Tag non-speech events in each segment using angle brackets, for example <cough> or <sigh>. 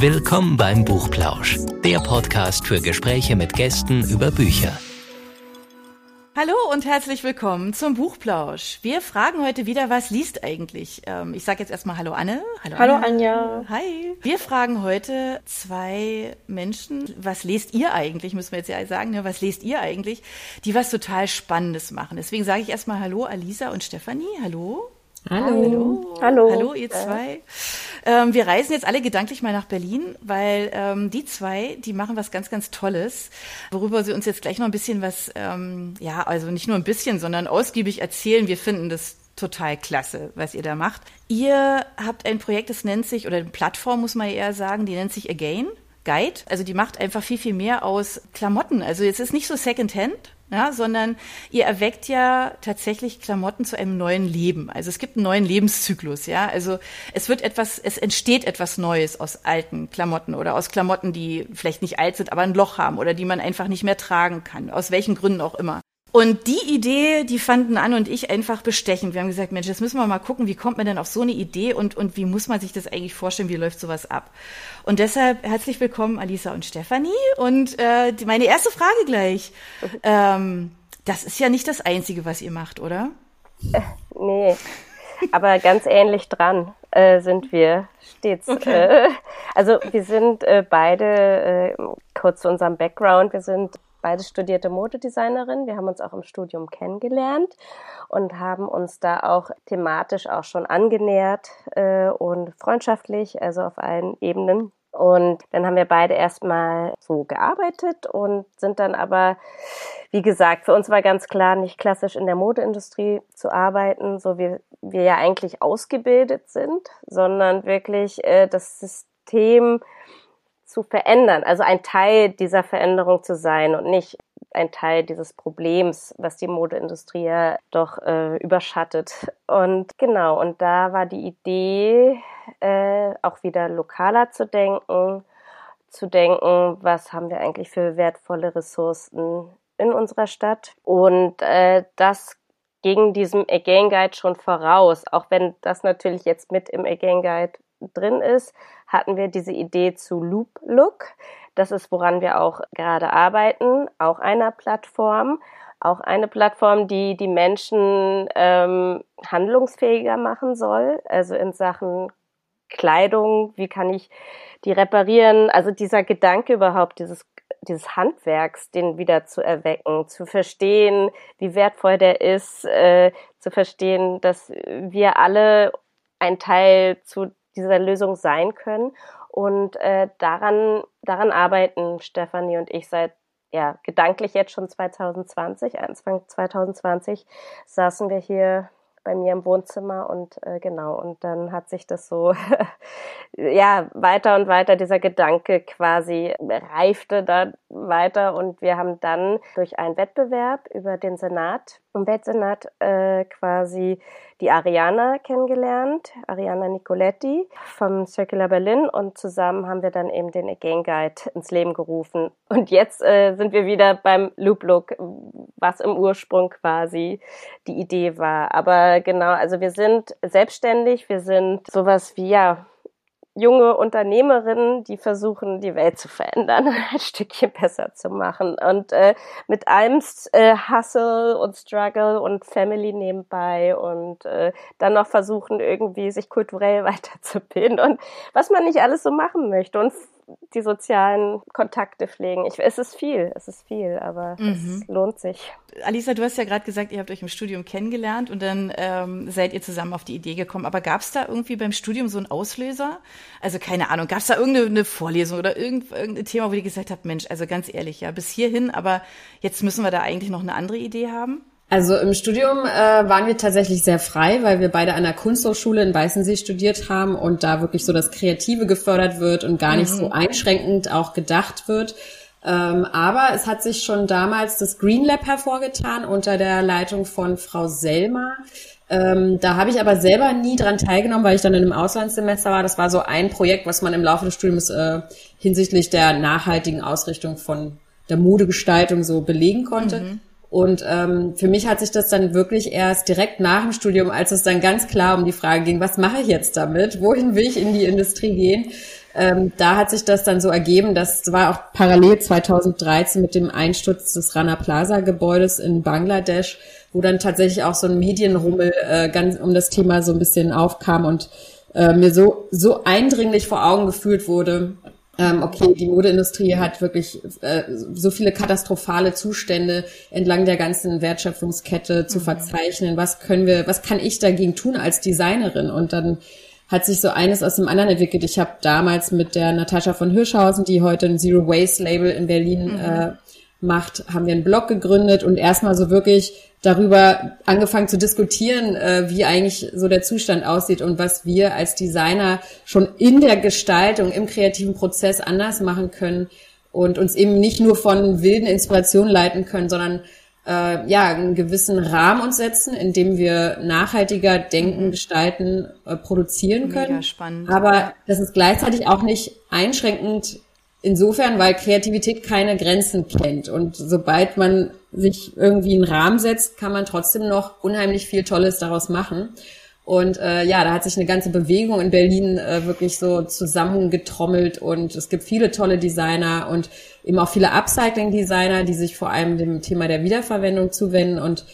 Willkommen beim Buchplausch, der Podcast für Gespräche mit Gästen über Bücher. Hallo und herzlich willkommen zum Buchplausch. Wir fragen heute wieder, was liest eigentlich? Ähm, ich sage jetzt erstmal Hallo Anne. Hallo, Hallo Anne. Anja. Hi. Wir fragen heute zwei Menschen, was lest ihr eigentlich, müssen wir jetzt ja sagen, ne? was lest ihr eigentlich, die was total Spannendes machen. Deswegen sage ich erstmal Hallo Alisa und Stefanie. Hallo. Hallo. Hallo. Hallo. Hallo, ihr zwei. Ähm, wir reisen jetzt alle gedanklich mal nach Berlin, weil ähm, die zwei, die machen was ganz, ganz Tolles, worüber sie uns jetzt gleich noch ein bisschen was, ähm, ja, also nicht nur ein bisschen, sondern ausgiebig erzählen. Wir finden das total klasse, was ihr da macht. Ihr habt ein Projekt, das nennt sich, oder eine Plattform muss man eher sagen, die nennt sich Again. Guide. Also die macht einfach viel, viel mehr aus Klamotten. Also jetzt ist nicht so Secondhand, ja, sondern ihr erweckt ja tatsächlich Klamotten zu einem neuen Leben. Also es gibt einen neuen Lebenszyklus, ja. Also es wird etwas, es entsteht etwas Neues aus alten Klamotten oder aus Klamotten, die vielleicht nicht alt sind, aber ein Loch haben oder die man einfach nicht mehr tragen kann, aus welchen Gründen auch immer. Und die Idee, die fanden Anne und ich einfach bestechend. Wir haben gesagt, Mensch, jetzt müssen wir mal gucken, wie kommt man denn auf so eine Idee und, und wie muss man sich das eigentlich vorstellen, wie läuft sowas ab? Und deshalb herzlich willkommen, Alisa und Stefanie. Und äh, die, meine erste Frage gleich. Ähm, das ist ja nicht das Einzige, was ihr macht, oder? Äh, nee, aber ganz ähnlich dran äh, sind wir stets. Okay. Äh, also wir sind äh, beide, äh, kurz zu unserem Background, wir sind beide studierte Modedesignerin. Wir haben uns auch im Studium kennengelernt und haben uns da auch thematisch auch schon angenähert äh, und freundschaftlich, also auf allen Ebenen. Und dann haben wir beide erstmal so gearbeitet und sind dann aber, wie gesagt, für uns war ganz klar, nicht klassisch in der Modeindustrie zu arbeiten, so wie wir ja eigentlich ausgebildet sind, sondern wirklich äh, das System zu verändern, also ein Teil dieser Veränderung zu sein und nicht ein Teil dieses Problems, was die Modeindustrie ja doch äh, überschattet. Und genau, und da war die Idee, äh, auch wieder lokaler zu denken, zu denken, was haben wir eigentlich für wertvolle Ressourcen in unserer Stadt. Und äh, das ging diesem Again Guide schon voraus, auch wenn das natürlich jetzt mit im Again Guide drin ist, hatten wir diese Idee zu Loop Look. Das ist, woran wir auch gerade arbeiten, auch einer Plattform. Auch eine Plattform, die die Menschen ähm, handlungsfähiger machen soll, also in Sachen Kleidung, wie kann ich die reparieren? Also dieser Gedanke überhaupt, dieses, dieses Handwerks, den wieder zu erwecken, zu verstehen, wie wertvoll der ist, äh, zu verstehen, dass wir alle ein Teil zu dieser Lösung sein können. Und äh, daran, daran arbeiten Stefanie und ich seit ja, gedanklich jetzt schon 2020, Anfang 2020 saßen wir hier bei mir im Wohnzimmer und äh, genau, und dann hat sich das so, <laughs> ja, weiter und weiter, dieser Gedanke quasi reifte da weiter und wir haben dann durch einen Wettbewerb über den Senat, im Weltsenat äh, quasi die Ariana kennengelernt, Ariana Nicoletti vom Circular Berlin und zusammen haben wir dann eben den Again Guide ins Leben gerufen. Und jetzt äh, sind wir wieder beim Loop Look, was im Ursprung quasi die Idee war. Aber genau, also wir sind selbstständig, wir sind sowas wie, ja, junge Unternehmerinnen, die versuchen, die Welt zu verändern, <laughs> ein Stückchen besser zu machen. Und äh, mit allem äh, Hustle und Struggle und Family nebenbei und äh, dann noch versuchen, irgendwie sich kulturell <laughs> weiterzubilden und was man nicht alles so machen möchte. Und die sozialen Kontakte pflegen. Ich, es ist viel, es ist viel, aber mhm. es lohnt sich. Alisa, du hast ja gerade gesagt, ihr habt euch im Studium kennengelernt und dann ähm, seid ihr zusammen auf die Idee gekommen. Aber gab es da irgendwie beim Studium so einen Auslöser? Also keine Ahnung, gab es da irgendeine Vorlesung oder irgendein Thema, wo ihr gesagt habt, Mensch, also ganz ehrlich, ja, bis hierhin, aber jetzt müssen wir da eigentlich noch eine andere Idee haben? Also im Studium äh, waren wir tatsächlich sehr frei, weil wir beide an der Kunsthochschule in Weißensee studiert haben und da wirklich so das Kreative gefördert wird und gar nicht mhm. so einschränkend auch gedacht wird. Ähm, aber es hat sich schon damals das Green Lab hervorgetan unter der Leitung von Frau Selmer. Ähm, da habe ich aber selber nie dran teilgenommen, weil ich dann in einem Auslandssemester war. Das war so ein Projekt, was man im Laufe des Studiums äh, hinsichtlich der nachhaltigen Ausrichtung von der Modegestaltung so belegen konnte. Mhm. Und ähm, für mich hat sich das dann wirklich erst direkt nach dem Studium, als es dann ganz klar um die Frage ging, was mache ich jetzt damit? Wohin will ich in die Industrie gehen? Ähm, da hat sich das dann so ergeben, das war auch parallel 2013 mit dem Einsturz des Rana Plaza Gebäudes in Bangladesch, wo dann tatsächlich auch so ein Medienrummel äh, ganz um das Thema so ein bisschen aufkam und äh, mir so so eindringlich vor Augen geführt wurde, okay, die Modeindustrie hat wirklich äh, so viele katastrophale Zustände entlang der ganzen Wertschöpfungskette zu mhm. verzeichnen. Was können wir, was kann ich dagegen tun als Designerin? Und dann hat sich so eines aus dem anderen entwickelt. Ich habe damals mit der Natascha von Hirschhausen, die heute ein Zero Waste Label in Berlin mhm. äh, macht, haben wir einen Blog gegründet und erstmal so wirklich darüber angefangen zu diskutieren, äh, wie eigentlich so der Zustand aussieht und was wir als Designer schon in der Gestaltung, im kreativen Prozess anders machen können und uns eben nicht nur von wilden Inspirationen leiten können, sondern äh, ja einen gewissen Rahmen uns setzen, in dem wir nachhaltiger denken, mhm. gestalten, äh, produzieren können. Mega spannend. Aber das ist gleichzeitig auch nicht einschränkend insofern, weil Kreativität keine Grenzen kennt. Und sobald man sich irgendwie einen Rahmen setzt, kann man trotzdem noch unheimlich viel Tolles daraus machen. Und äh, ja, da hat sich eine ganze Bewegung in Berlin äh, wirklich so zusammengetrommelt und es gibt viele tolle Designer und eben auch viele Upcycling-Designer, die sich vor allem dem Thema der Wiederverwendung zuwenden. Und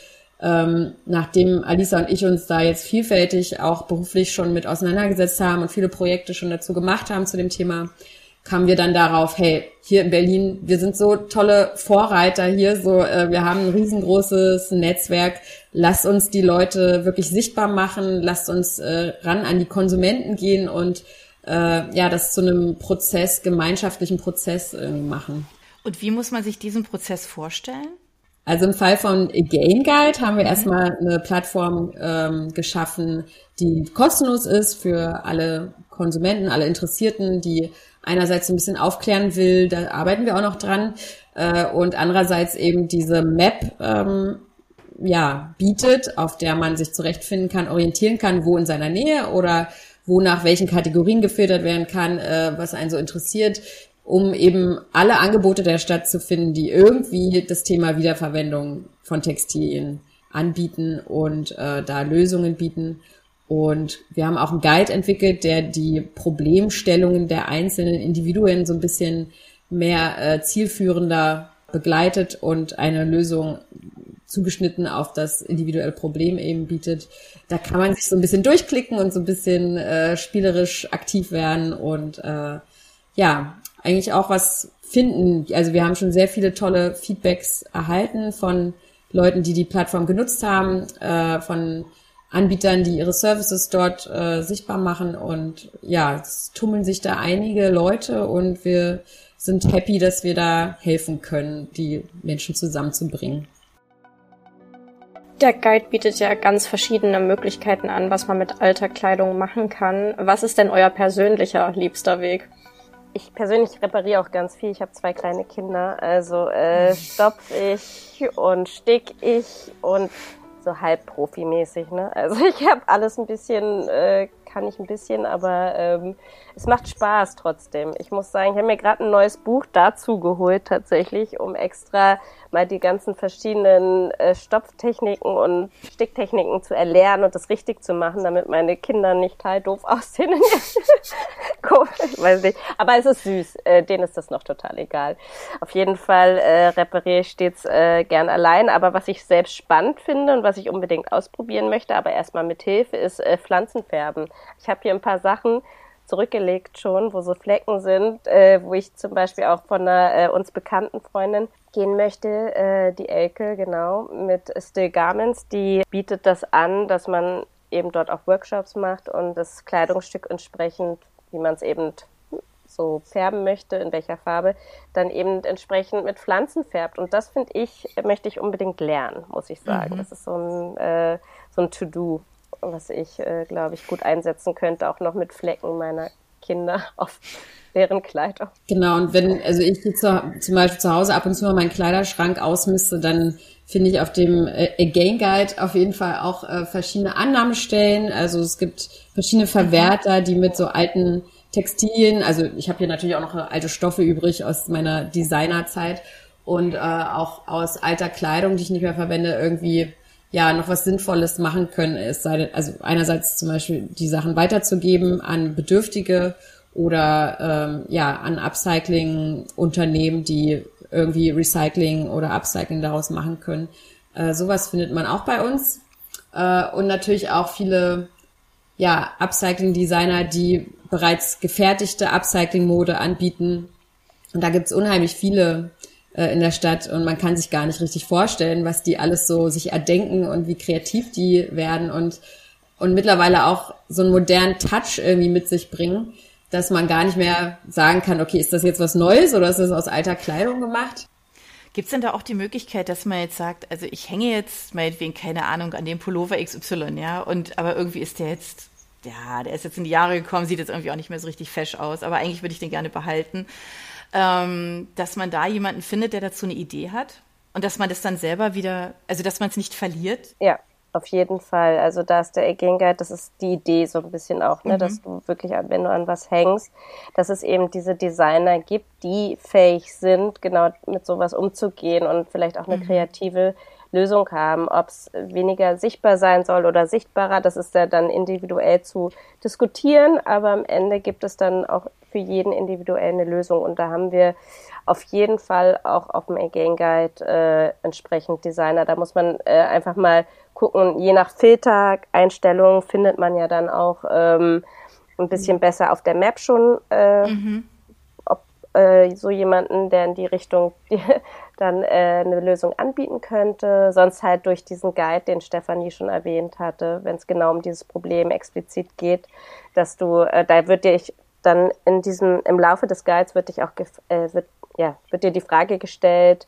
ähm, nachdem Alisa und ich uns da jetzt vielfältig auch beruflich schon mit auseinandergesetzt haben und viele Projekte schon dazu gemacht haben zu dem Thema, kamen wir dann darauf, hey, hier in Berlin, wir sind so tolle Vorreiter hier, so äh, wir haben ein riesengroßes Netzwerk, lasst uns die Leute wirklich sichtbar machen, lasst uns äh, ran an die Konsumenten gehen und äh, ja, das zu einem Prozess, gemeinschaftlichen Prozess äh, machen. Und wie muss man sich diesen Prozess vorstellen? Also im Fall von Again Guide haben wir mhm. erstmal eine Plattform ähm, geschaffen, die kostenlos ist für alle Konsumenten, alle Interessierten, die einerseits ein bisschen aufklären will, da arbeiten wir auch noch dran, äh, und andererseits eben diese Map ähm, ja, bietet, auf der man sich zurechtfinden kann, orientieren kann, wo in seiner Nähe oder wo nach welchen Kategorien gefiltert werden kann, äh, was einen so interessiert, um eben alle Angebote der Stadt zu finden, die irgendwie das Thema Wiederverwendung von Textilien anbieten und äh, da Lösungen bieten. Und wir haben auch einen Guide entwickelt, der die Problemstellungen der einzelnen Individuen so ein bisschen mehr äh, zielführender begleitet und eine Lösung zugeschnitten auf das individuelle Problem eben bietet. Da kann man sich so ein bisschen durchklicken und so ein bisschen äh, spielerisch aktiv werden und äh, ja, eigentlich auch was finden. Also wir haben schon sehr viele tolle Feedbacks erhalten von Leuten, die die Plattform genutzt haben, äh, von Anbietern, die ihre Services dort äh, sichtbar machen. Und ja, es tummeln sich da einige Leute und wir sind happy, dass wir da helfen können, die Menschen zusammenzubringen. Der Guide bietet ja ganz verschiedene Möglichkeiten an, was man mit alter Kleidung machen kann. Was ist denn euer persönlicher liebster Weg? Ich persönlich repariere auch ganz viel. Ich habe zwei kleine Kinder, also äh, stopf ich und stick ich und so halb profimäßig, ne? Also <laughs> ich habe alles ein bisschen, äh, kann ich ein bisschen, aber ähm, es macht Spaß trotzdem. Ich muss sagen, ich habe mir gerade ein neues Buch dazu geholt tatsächlich, um extra mal die ganzen verschiedenen äh, Stopftechniken und Sticktechniken zu erlernen und das richtig zu machen, damit meine Kinder nicht total doof <laughs> aussehen. cool, weiß nicht. Aber es ist süß. Äh, denen ist das noch total egal. Auf jeden Fall äh, repariere ich stets äh, gern allein. Aber was ich selbst spannend finde und was ich unbedingt ausprobieren möchte, aber erstmal mit Hilfe, ist äh, Pflanzenfärben. Ich habe hier ein paar Sachen, zurückgelegt schon, wo so Flecken sind, äh, wo ich zum Beispiel auch von einer äh, uns bekannten Freundin gehen möchte, äh, die Elke, genau, mit Still Garments, die bietet das an, dass man eben dort auch Workshops macht und das Kleidungsstück entsprechend, wie man es eben so färben möchte, in welcher Farbe, dann eben entsprechend mit Pflanzen färbt. Und das finde ich, möchte ich unbedingt lernen, muss ich sagen. Mhm. Das ist so ein, äh, so ein To-Do was ich, äh, glaube ich, gut einsetzen könnte, auch noch mit Flecken meiner Kinder <laughs> auf deren Kleidung. Genau, und wenn, also ich zu, zum Beispiel zu Hause ab und zu mal meinen Kleiderschrank ausmiste, dann finde ich auf dem äh, Again Guide auf jeden Fall auch äh, verschiedene Annahmestellen. Also es gibt verschiedene Verwerter, die mit so alten Textilien, also ich habe hier natürlich auch noch alte Stoffe übrig aus meiner Designerzeit und äh, auch aus alter Kleidung, die ich nicht mehr verwende, irgendwie ja noch was Sinnvolles machen können. Es sei denn, also einerseits zum Beispiel die Sachen weiterzugeben an Bedürftige oder ähm, ja an Upcycling-Unternehmen, die irgendwie Recycling oder Upcycling daraus machen können. Äh, sowas findet man auch bei uns äh, und natürlich auch viele ja Upcycling-Designer, die bereits gefertigte Upcycling-Mode anbieten. Und da gibt's unheimlich viele äh, in der Stadt und man kann sich gar nicht richtig vorstellen, was die alles so sich erdenken und wie kreativ die werden und und mittlerweile auch so einen modernen Touch irgendwie mit sich bringen, dass man gar nicht mehr sagen kann, okay, ist das jetzt was Neues oder ist das aus alter Kleidung gemacht? Gibt es denn da auch die Möglichkeit, dass man jetzt sagt, also ich hänge jetzt meinetwegen, keine Ahnung, an dem Pullover XY, ja, und aber irgendwie ist der jetzt, ja, der ist jetzt in die Jahre gekommen, sieht jetzt irgendwie auch nicht mehr so richtig fesch aus, aber eigentlich würde ich den gerne behalten ähm, dass man da jemanden findet, der dazu eine Idee hat und dass man das dann selber wieder, also dass man es nicht verliert. Ja, auf jeden Fall. Also da ist der Again Guide, das ist die Idee so ein bisschen auch, ne, mhm. dass du wirklich, wenn du an was hängst, dass es eben diese Designer gibt, die fähig sind, genau mit sowas umzugehen und vielleicht auch eine mhm. kreative Lösung haben. Ob es weniger sichtbar sein soll oder sichtbarer, das ist ja dann individuell zu diskutieren, aber am Ende gibt es dann auch für jeden individuell eine Lösung und da haben wir auf jeden Fall auch auf dem Again Guide äh, entsprechend Designer. Da muss man äh, einfach mal gucken, je nach Filtereinstellung findet man ja dann auch ähm, ein bisschen besser auf der Map schon äh, mhm äh, so jemanden, der in die Richtung <laughs> dann äh, eine Lösung anbieten könnte. Sonst halt durch diesen Guide, den Stefanie schon erwähnt hatte, wenn es genau um dieses Problem explizit geht, dass du, äh, da wird dir dann in diesem, im Laufe des Guides wird dich auch, äh, wird, ja, wird dir die Frage gestellt,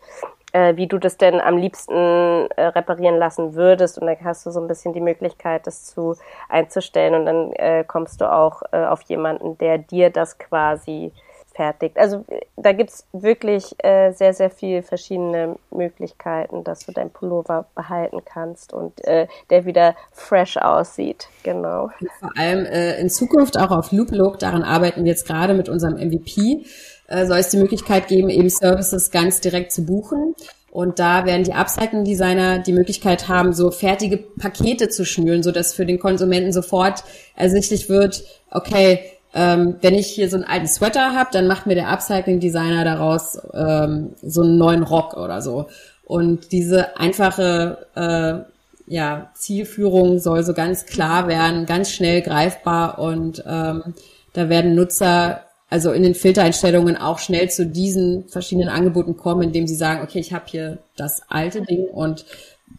äh, wie du das denn am liebsten äh, reparieren lassen würdest. Und dann hast du so ein bisschen die Möglichkeit, das zu einzustellen. Und dann äh, kommst du auch äh, auf jemanden, der dir das quasi fertigt. Also da gibt es wirklich äh, sehr, sehr viele verschiedene Möglichkeiten, dass du deinen Pullover behalten kannst und äh, der wieder fresh aussieht. Genau. vor allem äh, in Zukunft auch auf Loop Look, daran arbeiten wir jetzt gerade mit unserem MVP, äh, soll es die Möglichkeit geben, eben Services ganz direkt zu buchen. Und da werden die Upcycling-Designer die Möglichkeit haben, so fertige Pakete zu schnüren, so dass für den Konsumenten sofort ersichtlich wird, okay, ähm, wenn ich hier so einen alten Sweater habe, dann macht mir der Upcycling-Designer daraus ähm, so einen neuen Rock oder so. Und diese einfache äh, ja, Zielführung soll so ganz klar werden, ganz schnell greifbar und ähm, da werden Nutzer also in den Filtereinstellungen auch schnell zu diesen verschiedenen Angeboten kommen, indem sie sagen, okay, ich habe hier das alte Ding und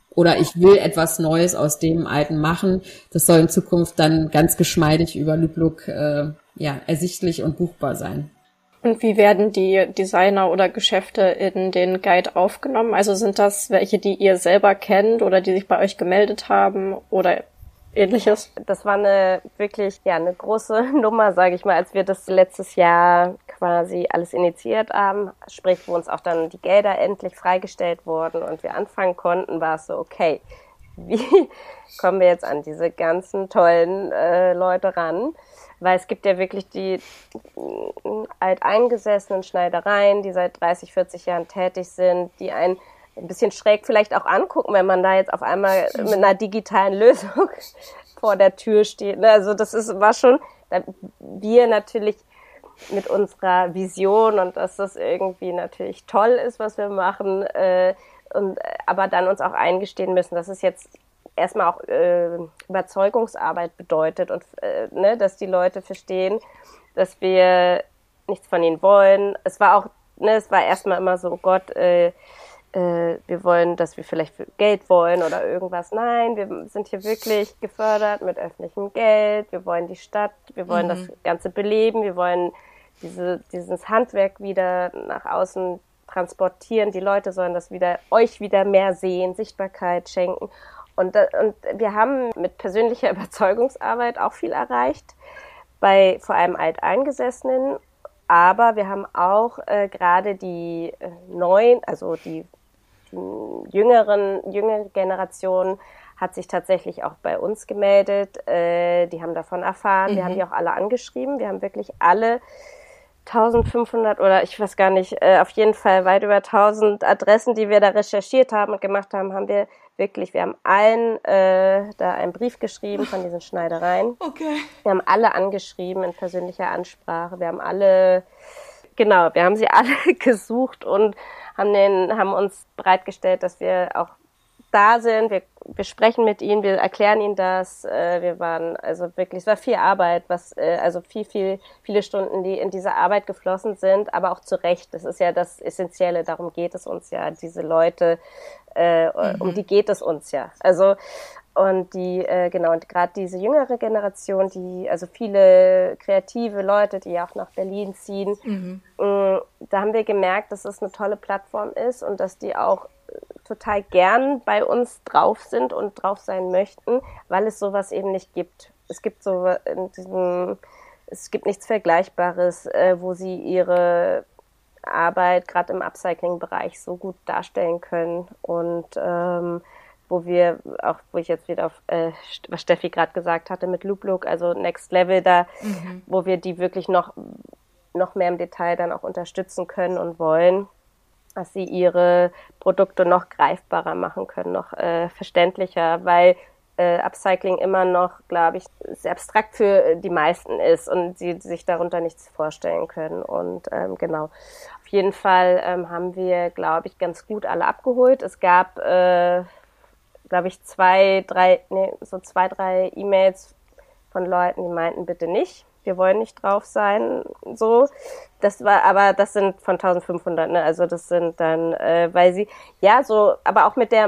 oder ich will etwas Neues aus dem alten machen. Das soll in Zukunft dann ganz geschmeidig über Looplook äh, ja, ersichtlich und buchbar sein. Und wie werden die Designer oder Geschäfte in den Guide aufgenommen? Also sind das welche, die ihr selber kennt oder die sich bei euch gemeldet haben oder ähnliches? Das war eine wirklich, ja, eine große <laughs> Nummer, sage ich mal, als wir das letztes Jahr quasi alles initiiert haben, sprich, wo uns auch dann die Gelder endlich freigestellt wurden und wir anfangen konnten, war es so, okay, <laughs> wie kommen wir jetzt an diese ganzen tollen äh, Leute ran? Weil es gibt ja wirklich die äh, alteingesessenen Schneidereien, die seit 30, 40 Jahren tätig sind, die ein ein bisschen schräg vielleicht auch angucken, wenn man da jetzt auf einmal mit einer digitalen Lösung <laughs> vor der Tür steht. Ne? Also das ist war schon, wir natürlich mit unserer Vision und dass das irgendwie natürlich toll ist, was wir machen, äh, und aber dann uns auch eingestehen müssen, dass es jetzt erstmal auch äh, Überzeugungsarbeit bedeutet und äh, ne, dass die Leute verstehen, dass wir nichts von ihnen wollen. Es war auch, ne, es war erstmal immer so, oh Gott, äh, äh, wir wollen, dass wir vielleicht Geld wollen oder irgendwas. Nein, wir sind hier wirklich gefördert mit öffentlichem Geld. Wir wollen die Stadt, wir wollen mhm. das Ganze beleben, wir wollen diese, dieses Handwerk wieder nach außen transportieren. Die Leute sollen das wieder, euch wieder mehr sehen, Sichtbarkeit schenken. Und, und wir haben mit persönlicher <laughs> Überzeugungsarbeit auch viel erreicht, bei vor allem Alteingesessenen. Aber wir haben auch äh, gerade die äh, neuen, also die, die jüngeren, jüngere Generation hat sich tatsächlich auch bei uns gemeldet. Äh, die haben davon erfahren. Mhm. Wir haben die auch alle angeschrieben. Wir haben wirklich alle 1500 oder ich weiß gar nicht, äh, auf jeden Fall weit über 1000 Adressen, die wir da recherchiert haben und gemacht haben, haben wir wirklich, wir haben allen äh, da einen Brief geschrieben von diesen Schneidereien. <laughs> Okay. Wir haben alle angeschrieben in persönlicher Ansprache. Wir haben alle, genau, wir haben sie alle <laughs> gesucht und haben, den, haben uns bereitgestellt, dass wir auch da sind, wir, wir sprechen mit ihnen, wir erklären ihnen das. Äh, wir waren also wirklich, es war viel Arbeit, was äh, also viel, viel, viele Stunden, die in diese Arbeit geflossen sind, aber auch zu Recht. Das ist ja das Essentielle, darum geht es uns ja, diese Leute, äh, mhm. um die geht es uns ja. Also und die, äh, genau, und gerade diese jüngere Generation, die, also viele kreative Leute, die auch nach Berlin ziehen, mhm. äh, da haben wir gemerkt, dass es eine tolle Plattform ist und dass die auch total gern bei uns drauf sind und drauf sein möchten, weil es sowas eben nicht gibt. Es gibt so in diesem, es gibt nichts Vergleichbares, äh, wo sie ihre Arbeit gerade im Upcycling-Bereich so gut darstellen können und ähm, wo wir auch, wo ich jetzt wieder auf, äh, was Steffi gerade gesagt hatte mit Loop Look, also Next Level da, mhm. wo wir die wirklich noch, noch mehr im Detail dann auch unterstützen können und wollen dass sie ihre Produkte noch greifbarer machen können, noch äh, verständlicher, weil äh, Upcycling immer noch, glaube ich, sehr abstrakt für die meisten ist und sie sich darunter nichts vorstellen können. Und ähm, genau, auf jeden Fall ähm, haben wir, glaube ich, ganz gut alle abgeholt. Es gab, äh, glaube ich, zwei, drei, nee, so zwei, drei E-Mails von Leuten, die meinten, bitte nicht wir wollen nicht drauf sein, so. Das war, aber das sind von 1500, ne? Also das sind dann, äh, weil sie, ja, so, aber auch mit der,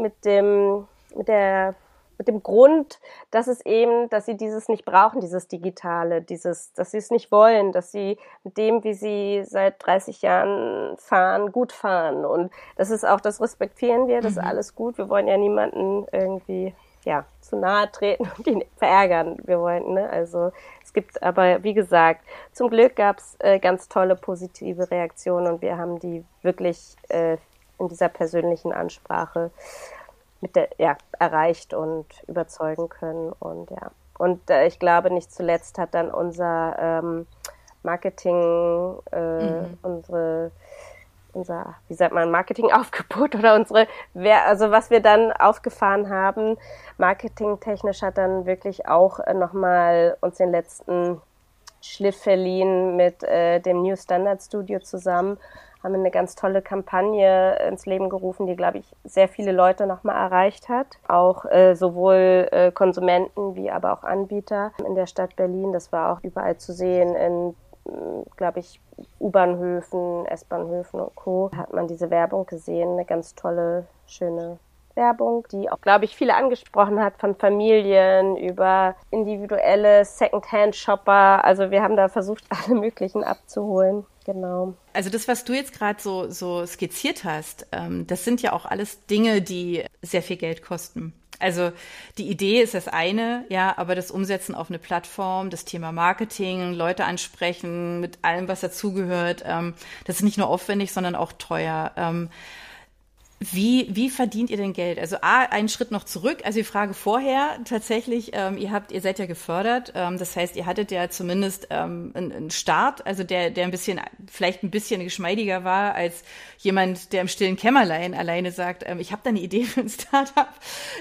mit dem, mit der, mit dem Grund, dass es eben, dass sie dieses nicht brauchen, dieses Digitale, dieses, dass sie es nicht wollen, dass sie mit dem, wie sie seit 30 Jahren fahren, gut fahren. Und das ist auch, das respektieren wir, das ist mhm. alles gut. Wir wollen ja niemanden irgendwie ja, zu nahe treten und ihn verärgern. Wir wollten, ne? Also es gibt aber, wie gesagt, zum Glück gab es äh, ganz tolle positive Reaktionen und wir haben die wirklich äh, in dieser persönlichen Ansprache mit der, ja, erreicht und überzeugen können. Und ja. Und äh, ich glaube, nicht zuletzt hat dann unser ähm, Marketing, äh, mhm. unsere unser, wie sagt man, Marketingaufgebot <laughs> oder unsere, also was wir dann aufgefahren haben, marketingtechnisch hat dann wirklich auch äh, nochmal uns den letzten Schliff verliehen mit äh, dem New Standard Studio zusammen, haben eine ganz tolle Kampagne ins Leben gerufen, die, glaube ich, sehr viele Leute nochmal erreicht hat. Auch äh, sowohl äh, Konsumenten wie aber auch Anbieter in der Stadt Berlin. Das war auch überall zu sehen in glaube ich, U-Bahnhöfen, S-Bahnhöfen und Co. hat man diese Werbung gesehen. Eine ganz tolle, schöne Werbung, die auch, glaube ich, viele angesprochen hat, von Familien über individuelle Second-Hand-Shopper. Also wir haben da versucht, <laughs> alle möglichen abzuholen. Genau. Also das, was du jetzt gerade so, so skizziert hast, ähm, das sind ja auch alles Dinge, die sehr viel Geld kosten. Also die Idee ist das eine, ja, aber das Umsetzen auf eine Plattform, das Thema Marketing, Leute ansprechen, mit allem, was dazugehört, ähm, das ist nicht nur aufwendig, sondern auch teuer. Ähm, wie, wie verdient ihr denn Geld? Also A, einen Schritt noch zurück. Also die Frage vorher tatsächlich, ähm, ihr habt, ihr seid ja gefördert. Ähm, das heißt, ihr hattet ja zumindest ähm, einen, einen Start, also der, der ein bisschen, vielleicht ein bisschen geschmeidiger war als jemand, der im stillen Kämmerlein alleine sagt, ähm, ich habe da eine Idee für ein Startup.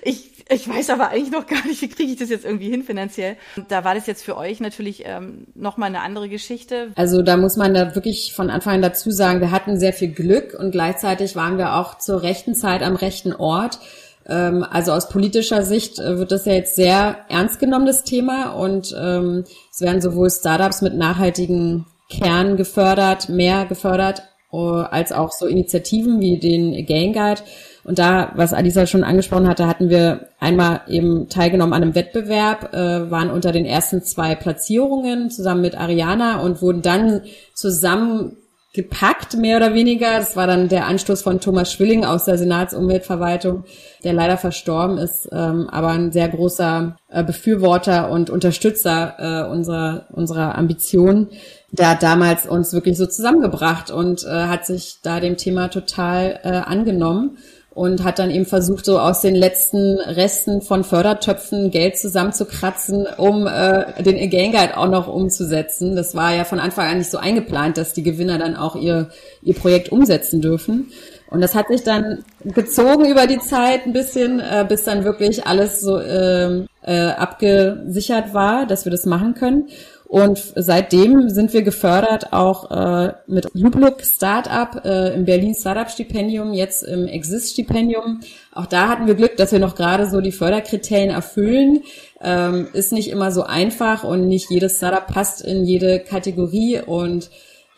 Ich ich weiß aber eigentlich noch gar nicht, wie kriege ich das jetzt irgendwie hin finanziell. Da war das jetzt für euch natürlich ähm, nochmal eine andere Geschichte. Also da muss man da wirklich von Anfang an dazu sagen, wir hatten sehr viel Glück und gleichzeitig waren wir auch zur rechten Zeit am rechten Ort. Ähm, also aus politischer Sicht äh, wird das ja jetzt sehr ernst genommen, das Thema. Und ähm, es werden sowohl Startups mit nachhaltigen Kern gefördert, mehr gefördert, äh, als auch so Initiativen wie den Gain Guide. Und da, was Alisa schon angesprochen hatte, hatten wir einmal eben teilgenommen an einem Wettbewerb, äh, waren unter den ersten zwei Platzierungen zusammen mit Ariana und wurden dann zusammen gepackt, mehr oder weniger. Das war dann der Anstoß von Thomas Schwilling aus der Senatsumweltverwaltung, der leider verstorben ist, ähm, aber ein sehr großer äh, Befürworter und Unterstützer äh, unserer, unserer Ambitionen. Der hat damals uns wirklich so zusammengebracht und äh, hat sich da dem Thema total äh, angenommen und hat dann eben versucht, so aus den letzten Resten von Fördertöpfen Geld zusammenzukratzen, um äh, den Again Guide auch noch umzusetzen. Das war ja von Anfang an nicht so eingeplant, dass die Gewinner dann auch ihr, ihr Projekt umsetzen dürfen. Und das hat sich dann gezogen über die Zeit ein bisschen, äh, bis dann wirklich alles so äh, äh, abgesichert war, dass wir das machen können. Und seitdem sind wir gefördert auch äh, mit Lubluk Startup äh, im Berlin Startup Stipendium, jetzt im Exist Stipendium. Auch da hatten wir Glück, dass wir noch gerade so die Förderkriterien erfüllen. Ähm, ist nicht immer so einfach und nicht jedes Startup passt in jede Kategorie und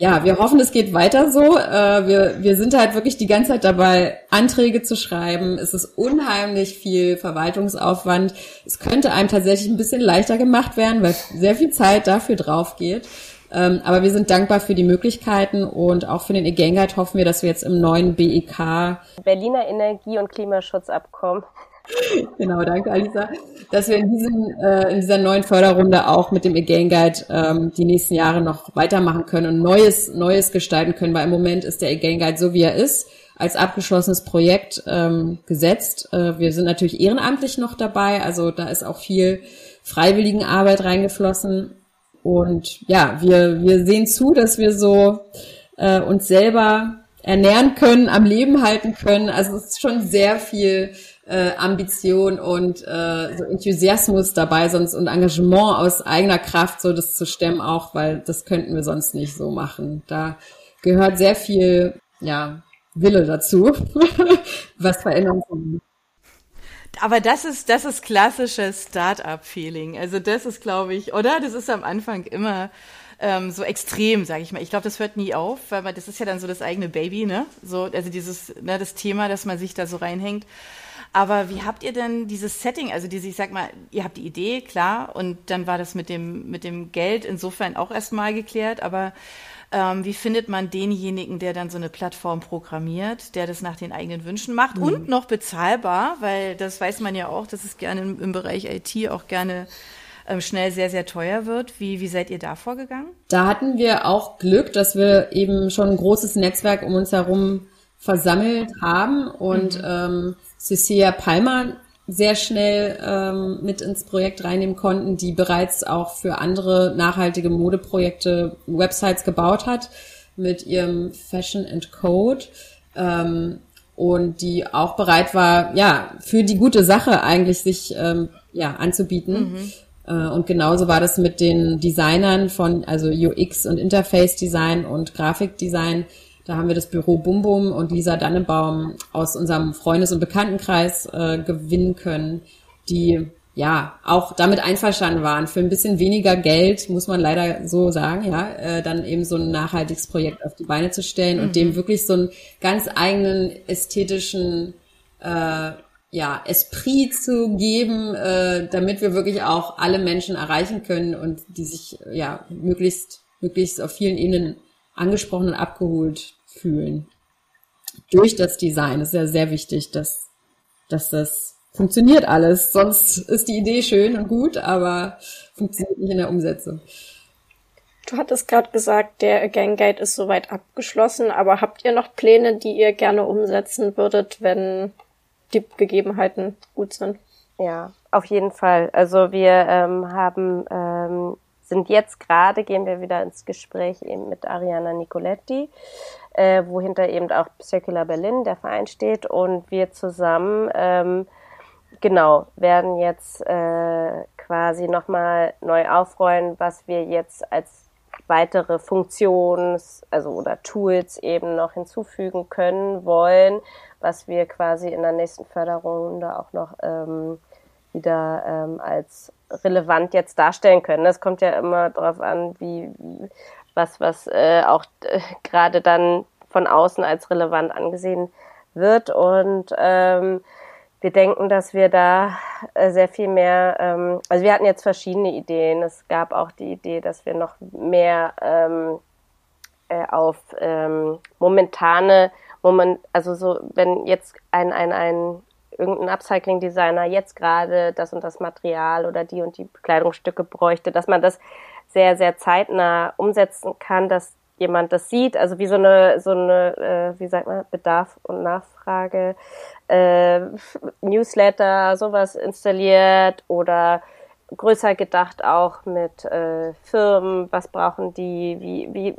ja, wir hoffen, es geht weiter so. Äh, wir, wir sind halt wirklich die ganze Zeit dabei, Anträge zu schreiben. Es ist unheimlich viel Verwaltungsaufwand. Es könnte einem tatsächlich ein bisschen leichter gemacht werden, weil sehr viel Zeit dafür drauf geht. Ähm, aber wir sind dankbar für die Möglichkeiten und auch für den E-Gangguide hoffen wir, dass wir jetzt im neuen BEK Berliner Energie- und Klimaschutzabkommen <laughs> genau, danke Alisa, dass wir in, diesem, äh, in dieser neuen Förderrunde auch mit dem Again Guide ähm, die nächsten Jahre noch weitermachen können und Neues, Neues gestalten können, weil im Moment ist der Again Guide so, wie er ist, als abgeschlossenes Projekt ähm, gesetzt. Äh, wir sind natürlich ehrenamtlich noch dabei, also da ist auch viel freiwilligen Arbeit reingeflossen. Und ja, wir, wir sehen zu, dass wir so äh, uns selber ernähren können, am Leben halten können. Also es ist schon sehr viel äh, Ambition und äh, so Enthusiasmus dabei sonst und Engagement aus eigener Kraft, so das zu stemmen auch, weil das könnten wir sonst nicht so machen. Da gehört sehr viel, ja, Wille dazu, <laughs> was verändern kann. Aber das ist, das ist klassisches Start-up-Feeling. Also das ist, glaube ich, oder? Das ist am Anfang immer ähm, so extrem, sage ich mal. Ich glaube, das hört nie auf, weil man, das ist ja dann so das eigene Baby, ne? So, also dieses, ne, das Thema, dass man sich da so reinhängt. Aber wie habt ihr denn dieses Setting, also diese, ich sag mal, ihr habt die Idee, klar, und dann war das mit dem, mit dem Geld insofern auch erstmal geklärt, aber ähm, wie findet man denjenigen, der dann so eine Plattform programmiert, der das nach den eigenen Wünschen macht mhm. und noch bezahlbar, weil das weiß man ja auch, dass es gerne im, im Bereich IT auch gerne ähm, schnell sehr, sehr teuer wird. Wie, wie seid ihr da vorgegangen? Da hatten wir auch Glück, dass wir eben schon ein großes Netzwerk um uns herum versammelt haben und mhm. ähm, Cecilia Palmer sehr schnell ähm, mit ins Projekt reinnehmen konnten, die bereits auch für andere nachhaltige Modeprojekte Websites gebaut hat mit ihrem Fashion and Code ähm, und die auch bereit war, ja, für die gute Sache eigentlich sich ähm, ja anzubieten. Mhm. Äh, und genauso war das mit den Designern von also UX und Interface Design und Grafikdesign, da haben wir das Büro Bum Bum und Lisa Dannebaum aus unserem Freundes- und Bekanntenkreis äh, gewinnen können, die ja auch damit einverstanden waren, für ein bisschen weniger Geld, muss man leider so sagen, ja, äh, dann eben so ein nachhaltiges Projekt auf die Beine zu stellen mhm. und dem wirklich so einen ganz eigenen ästhetischen äh, ja, Esprit zu geben, äh, damit wir wirklich auch alle Menschen erreichen können und die sich ja möglichst, möglichst auf vielen Ebenen angesprochen und abgeholt fühlen. Durch das Design ist ja sehr wichtig, dass, dass das funktioniert alles. Sonst ist die Idee schön und gut, aber funktioniert nicht in der Umsetzung. Du hattest gerade gesagt, der Gang Guide ist soweit abgeschlossen, aber habt ihr noch Pläne, die ihr gerne umsetzen würdet, wenn die Gegebenheiten gut sind? Ja, auf jeden Fall. Also wir ähm, haben ähm, sind jetzt gerade, gehen wir wieder ins Gespräch eben mit Ariana Nicoletti, äh, wo hinter eben auch Circular Berlin, der Verein steht. Und wir zusammen, ähm, genau, werden jetzt äh, quasi nochmal neu aufrollen, was wir jetzt als weitere Funktions, also oder Tools eben noch hinzufügen können wollen, was wir quasi in der nächsten Förderrunde auch noch ähm, wieder ähm, als relevant jetzt darstellen können. Es kommt ja immer darauf an, wie was was äh, auch äh, gerade dann von außen als relevant angesehen wird und ähm, wir denken, dass wir da äh, sehr viel mehr, ähm, also wir hatten jetzt verschiedene Ideen. Es gab auch die Idee, dass wir noch mehr ähm, äh, auf ähm, momentane, moment, also so, wenn jetzt ein, ein, ein irgendein Upcycling-Designer jetzt gerade das und das Material oder die und die Kleidungsstücke bräuchte, dass man das sehr, sehr zeitnah umsetzen kann, dass jemand das sieht, also wie so eine, so eine, äh, wie sagt man, Bedarf und Nachfrage, äh, Newsletter, sowas installiert oder größer gedacht auch mit äh, Firmen, was brauchen die, wie, wie,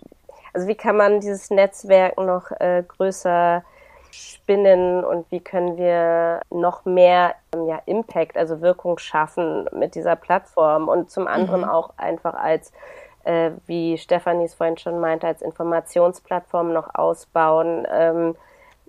also wie kann man dieses Netzwerk noch äh, größer spinnen und wie können wir noch mehr ja, Impact, also Wirkung schaffen mit dieser Plattform und zum anderen mhm. auch einfach als äh, wie Stefanie es vorhin schon meinte, als Informationsplattform noch ausbauen, ähm,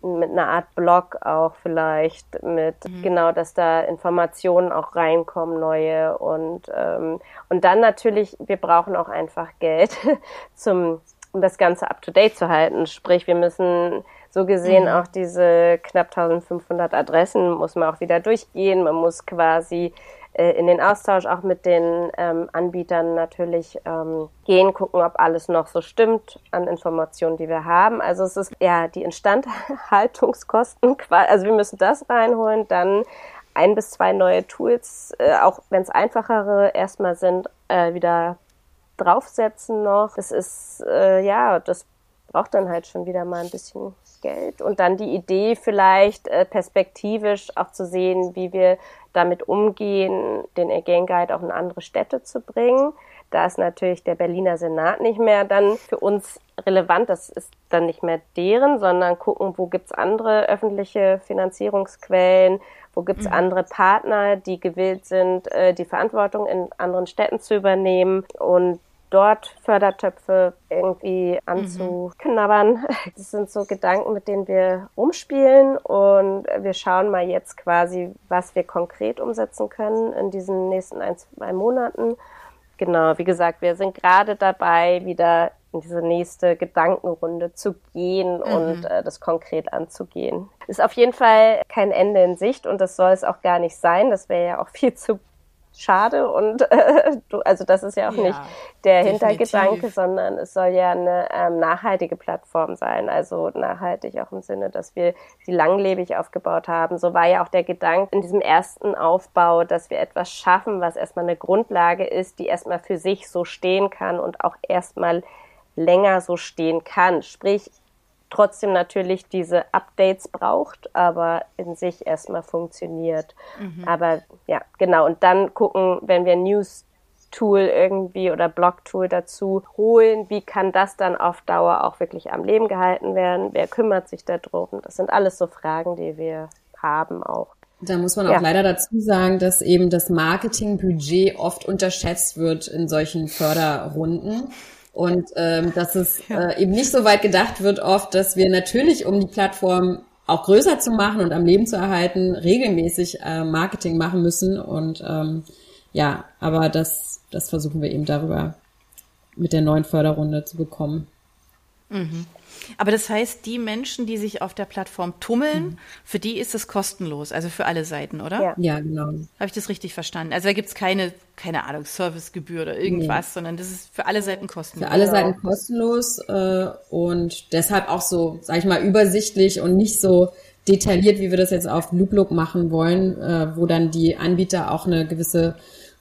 mit einer Art Blog auch vielleicht, mit mhm. genau, dass da Informationen auch reinkommen, neue und ähm, und dann natürlich, wir brauchen auch einfach Geld <laughs> zum um das Ganze up to date zu halten. Sprich, wir müssen so gesehen mhm. auch diese knapp 1500 Adressen muss man auch wieder durchgehen. Man muss quasi äh, in den Austausch auch mit den ähm, Anbietern natürlich ähm, gehen, gucken, ob alles noch so stimmt an Informationen, die wir haben. Also es ist ja die Instandhaltungskosten, <laughs> also wir müssen das reinholen, dann ein bis zwei neue Tools, äh, auch wenn es einfachere erstmal sind, äh, wieder draufsetzen noch. Das ist, äh, ja, das braucht dann halt schon wieder mal ein bisschen Geld. Und dann die Idee vielleicht äh, perspektivisch auch zu sehen, wie wir damit umgehen, den Again Guide auch in andere Städte zu bringen. Da ist natürlich der Berliner Senat nicht mehr dann für uns relevant. Das ist dann nicht mehr deren, sondern gucken, wo gibt's andere öffentliche Finanzierungsquellen, wo gibt's mhm. andere Partner, die gewillt sind, äh, die Verantwortung in anderen Städten zu übernehmen. Und dort Fördertöpfe irgendwie anzuknabbern. <laughs> Das sind so Gedanken, mit denen wir rumspielen und wir schauen mal jetzt quasi, was wir konkret umsetzen können in diesen nächsten ein, zwei Monaten. Genau, wie gesagt, wir sind gerade dabei, wieder in diese nächste Gedankenrunde zu gehen mhm. und äh, das konkret anzugehen. Ist auf jeden Fall kein Ende in Sicht und das soll es auch gar nicht sein. Das wäre ja auch <laughs> viel zu schade und äh, <laughs> du, also das ist ja auch ja, nicht der definitiv. Hintergedanke, sondern es soll ja eine ähm, nachhaltige Plattform sein, also nachhaltig auch im Sinne, dass wir sie langlebig aufgebaut haben. So war ja auch der Gedanke in diesem ersten Aufbau, dass wir etwas schaffen, was erstmal eine Grundlage ist, die erstmal für sich so stehen kann und auch erstmal länger so stehen kann. Sprich, trotzdem natürlich diese Updates braucht, aber in sich erstmal funktioniert. Mhm. Aber ja, genau. Und dann gucken, wenn wir News Tool irgendwie oder Blog-Tool dazu holen, wie kann das dann auf Dauer auch wirklich am Leben gehalten werden? Wer kümmert sich darum? Das sind alles so Fragen, die wir haben auch. Da muss man auch ja. leider dazu sagen, dass eben das Marketingbudget oft unterschätzt wird in solchen Förderrunden. Und ähm, dass es äh, eben nicht so weit gedacht wird oft, dass wir natürlich, um die Plattform auch größer zu machen und am Leben zu erhalten, regelmäßig äh, Marketing machen müssen. Und ähm, ja, aber das, das versuchen wir eben darüber mit der neuen Förderrunde zu bekommen. Mhm. Aber das heißt, die Menschen, die sich auf der Plattform tummeln, mhm. für die ist es kostenlos, also für alle Seiten, oder? Ja, ja genau. Habe ich das richtig verstanden? Also da gibt es keine, keine Ahnung, Servicegebühr oder irgendwas, nee. sondern das ist für alle Seiten kostenlos. Für alle Seiten kostenlos äh, und deshalb auch so, sag ich mal, übersichtlich und nicht so detailliert, wie wir das jetzt auf LoopLook machen wollen, äh, wo dann die Anbieter auch eine gewisse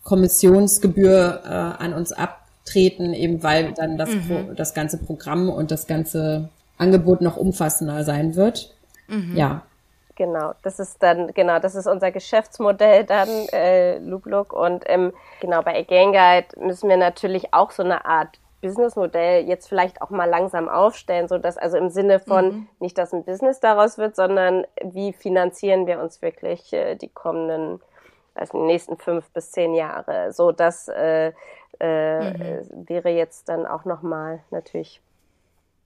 Kommissionsgebühr äh, an uns ab treten, eben weil dann das, mhm. das ganze Programm und das ganze Angebot noch umfassender sein wird. Mhm. Ja. Genau, das ist dann, genau, das ist unser Geschäftsmodell dann, äh, Looplook. Und ähm, genau, bei Again Guide müssen wir natürlich auch so eine Art Businessmodell jetzt vielleicht auch mal langsam aufstellen, so dass also im Sinne von mhm. nicht, dass ein Business daraus wird, sondern wie finanzieren wir uns wirklich äh, die kommenden, also die nächsten fünf bis zehn Jahre, so dass äh, äh, mhm. wäre jetzt dann auch nochmal natürlich,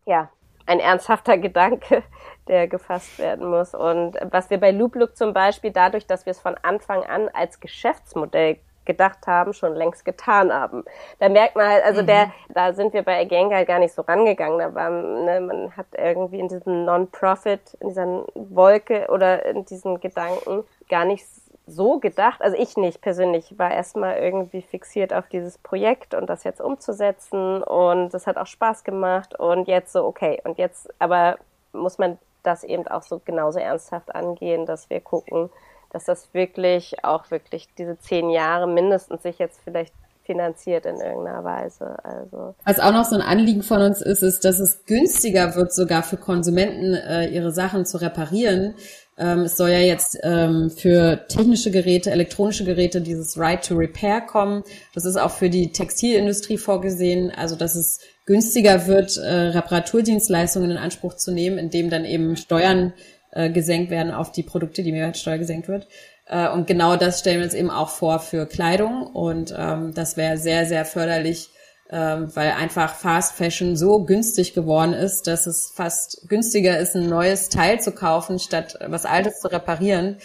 ja, ein ernsthafter <laughs> Gedanke, der gefasst werden muss. Und was wir bei Looplook zum Beispiel dadurch, dass wir es von Anfang an als Geschäftsmodell gedacht haben, schon längst getan haben. Da merkt man halt, also mhm. der, da sind wir bei Again halt gar nicht so rangegangen. Da war, ne, man hat irgendwie in diesem Non-Profit, in dieser Wolke oder in diesen Gedanken gar nicht so gedacht, also ich nicht persönlich, war erstmal irgendwie fixiert auf dieses Projekt und das jetzt umzusetzen und das hat auch Spaß gemacht und jetzt so, okay, und jetzt aber muss man das eben auch so genauso ernsthaft angehen, dass wir gucken, dass das wirklich auch wirklich diese zehn Jahre mindestens sich jetzt vielleicht finanziert in irgendeiner Weise. Also. Was auch noch so ein Anliegen von uns ist, ist, dass es günstiger wird, sogar für Konsumenten äh, ihre Sachen zu reparieren. Ähm, es soll ja jetzt ähm, für technische Geräte, elektronische Geräte dieses Right to Repair kommen. Das ist auch für die Textilindustrie vorgesehen, also dass es günstiger wird, äh, Reparaturdienstleistungen in Anspruch zu nehmen, indem dann eben Steuern äh, gesenkt werden auf die Produkte, die Mehrwertsteuer gesenkt wird. Äh, und genau das stellen wir uns eben auch vor für Kleidung. Und ähm, das wäre sehr, sehr förderlich, ähm, weil einfach Fast Fashion so günstig geworden ist, dass es fast günstiger ist, ein neues Teil zu kaufen, statt was Altes zu reparieren.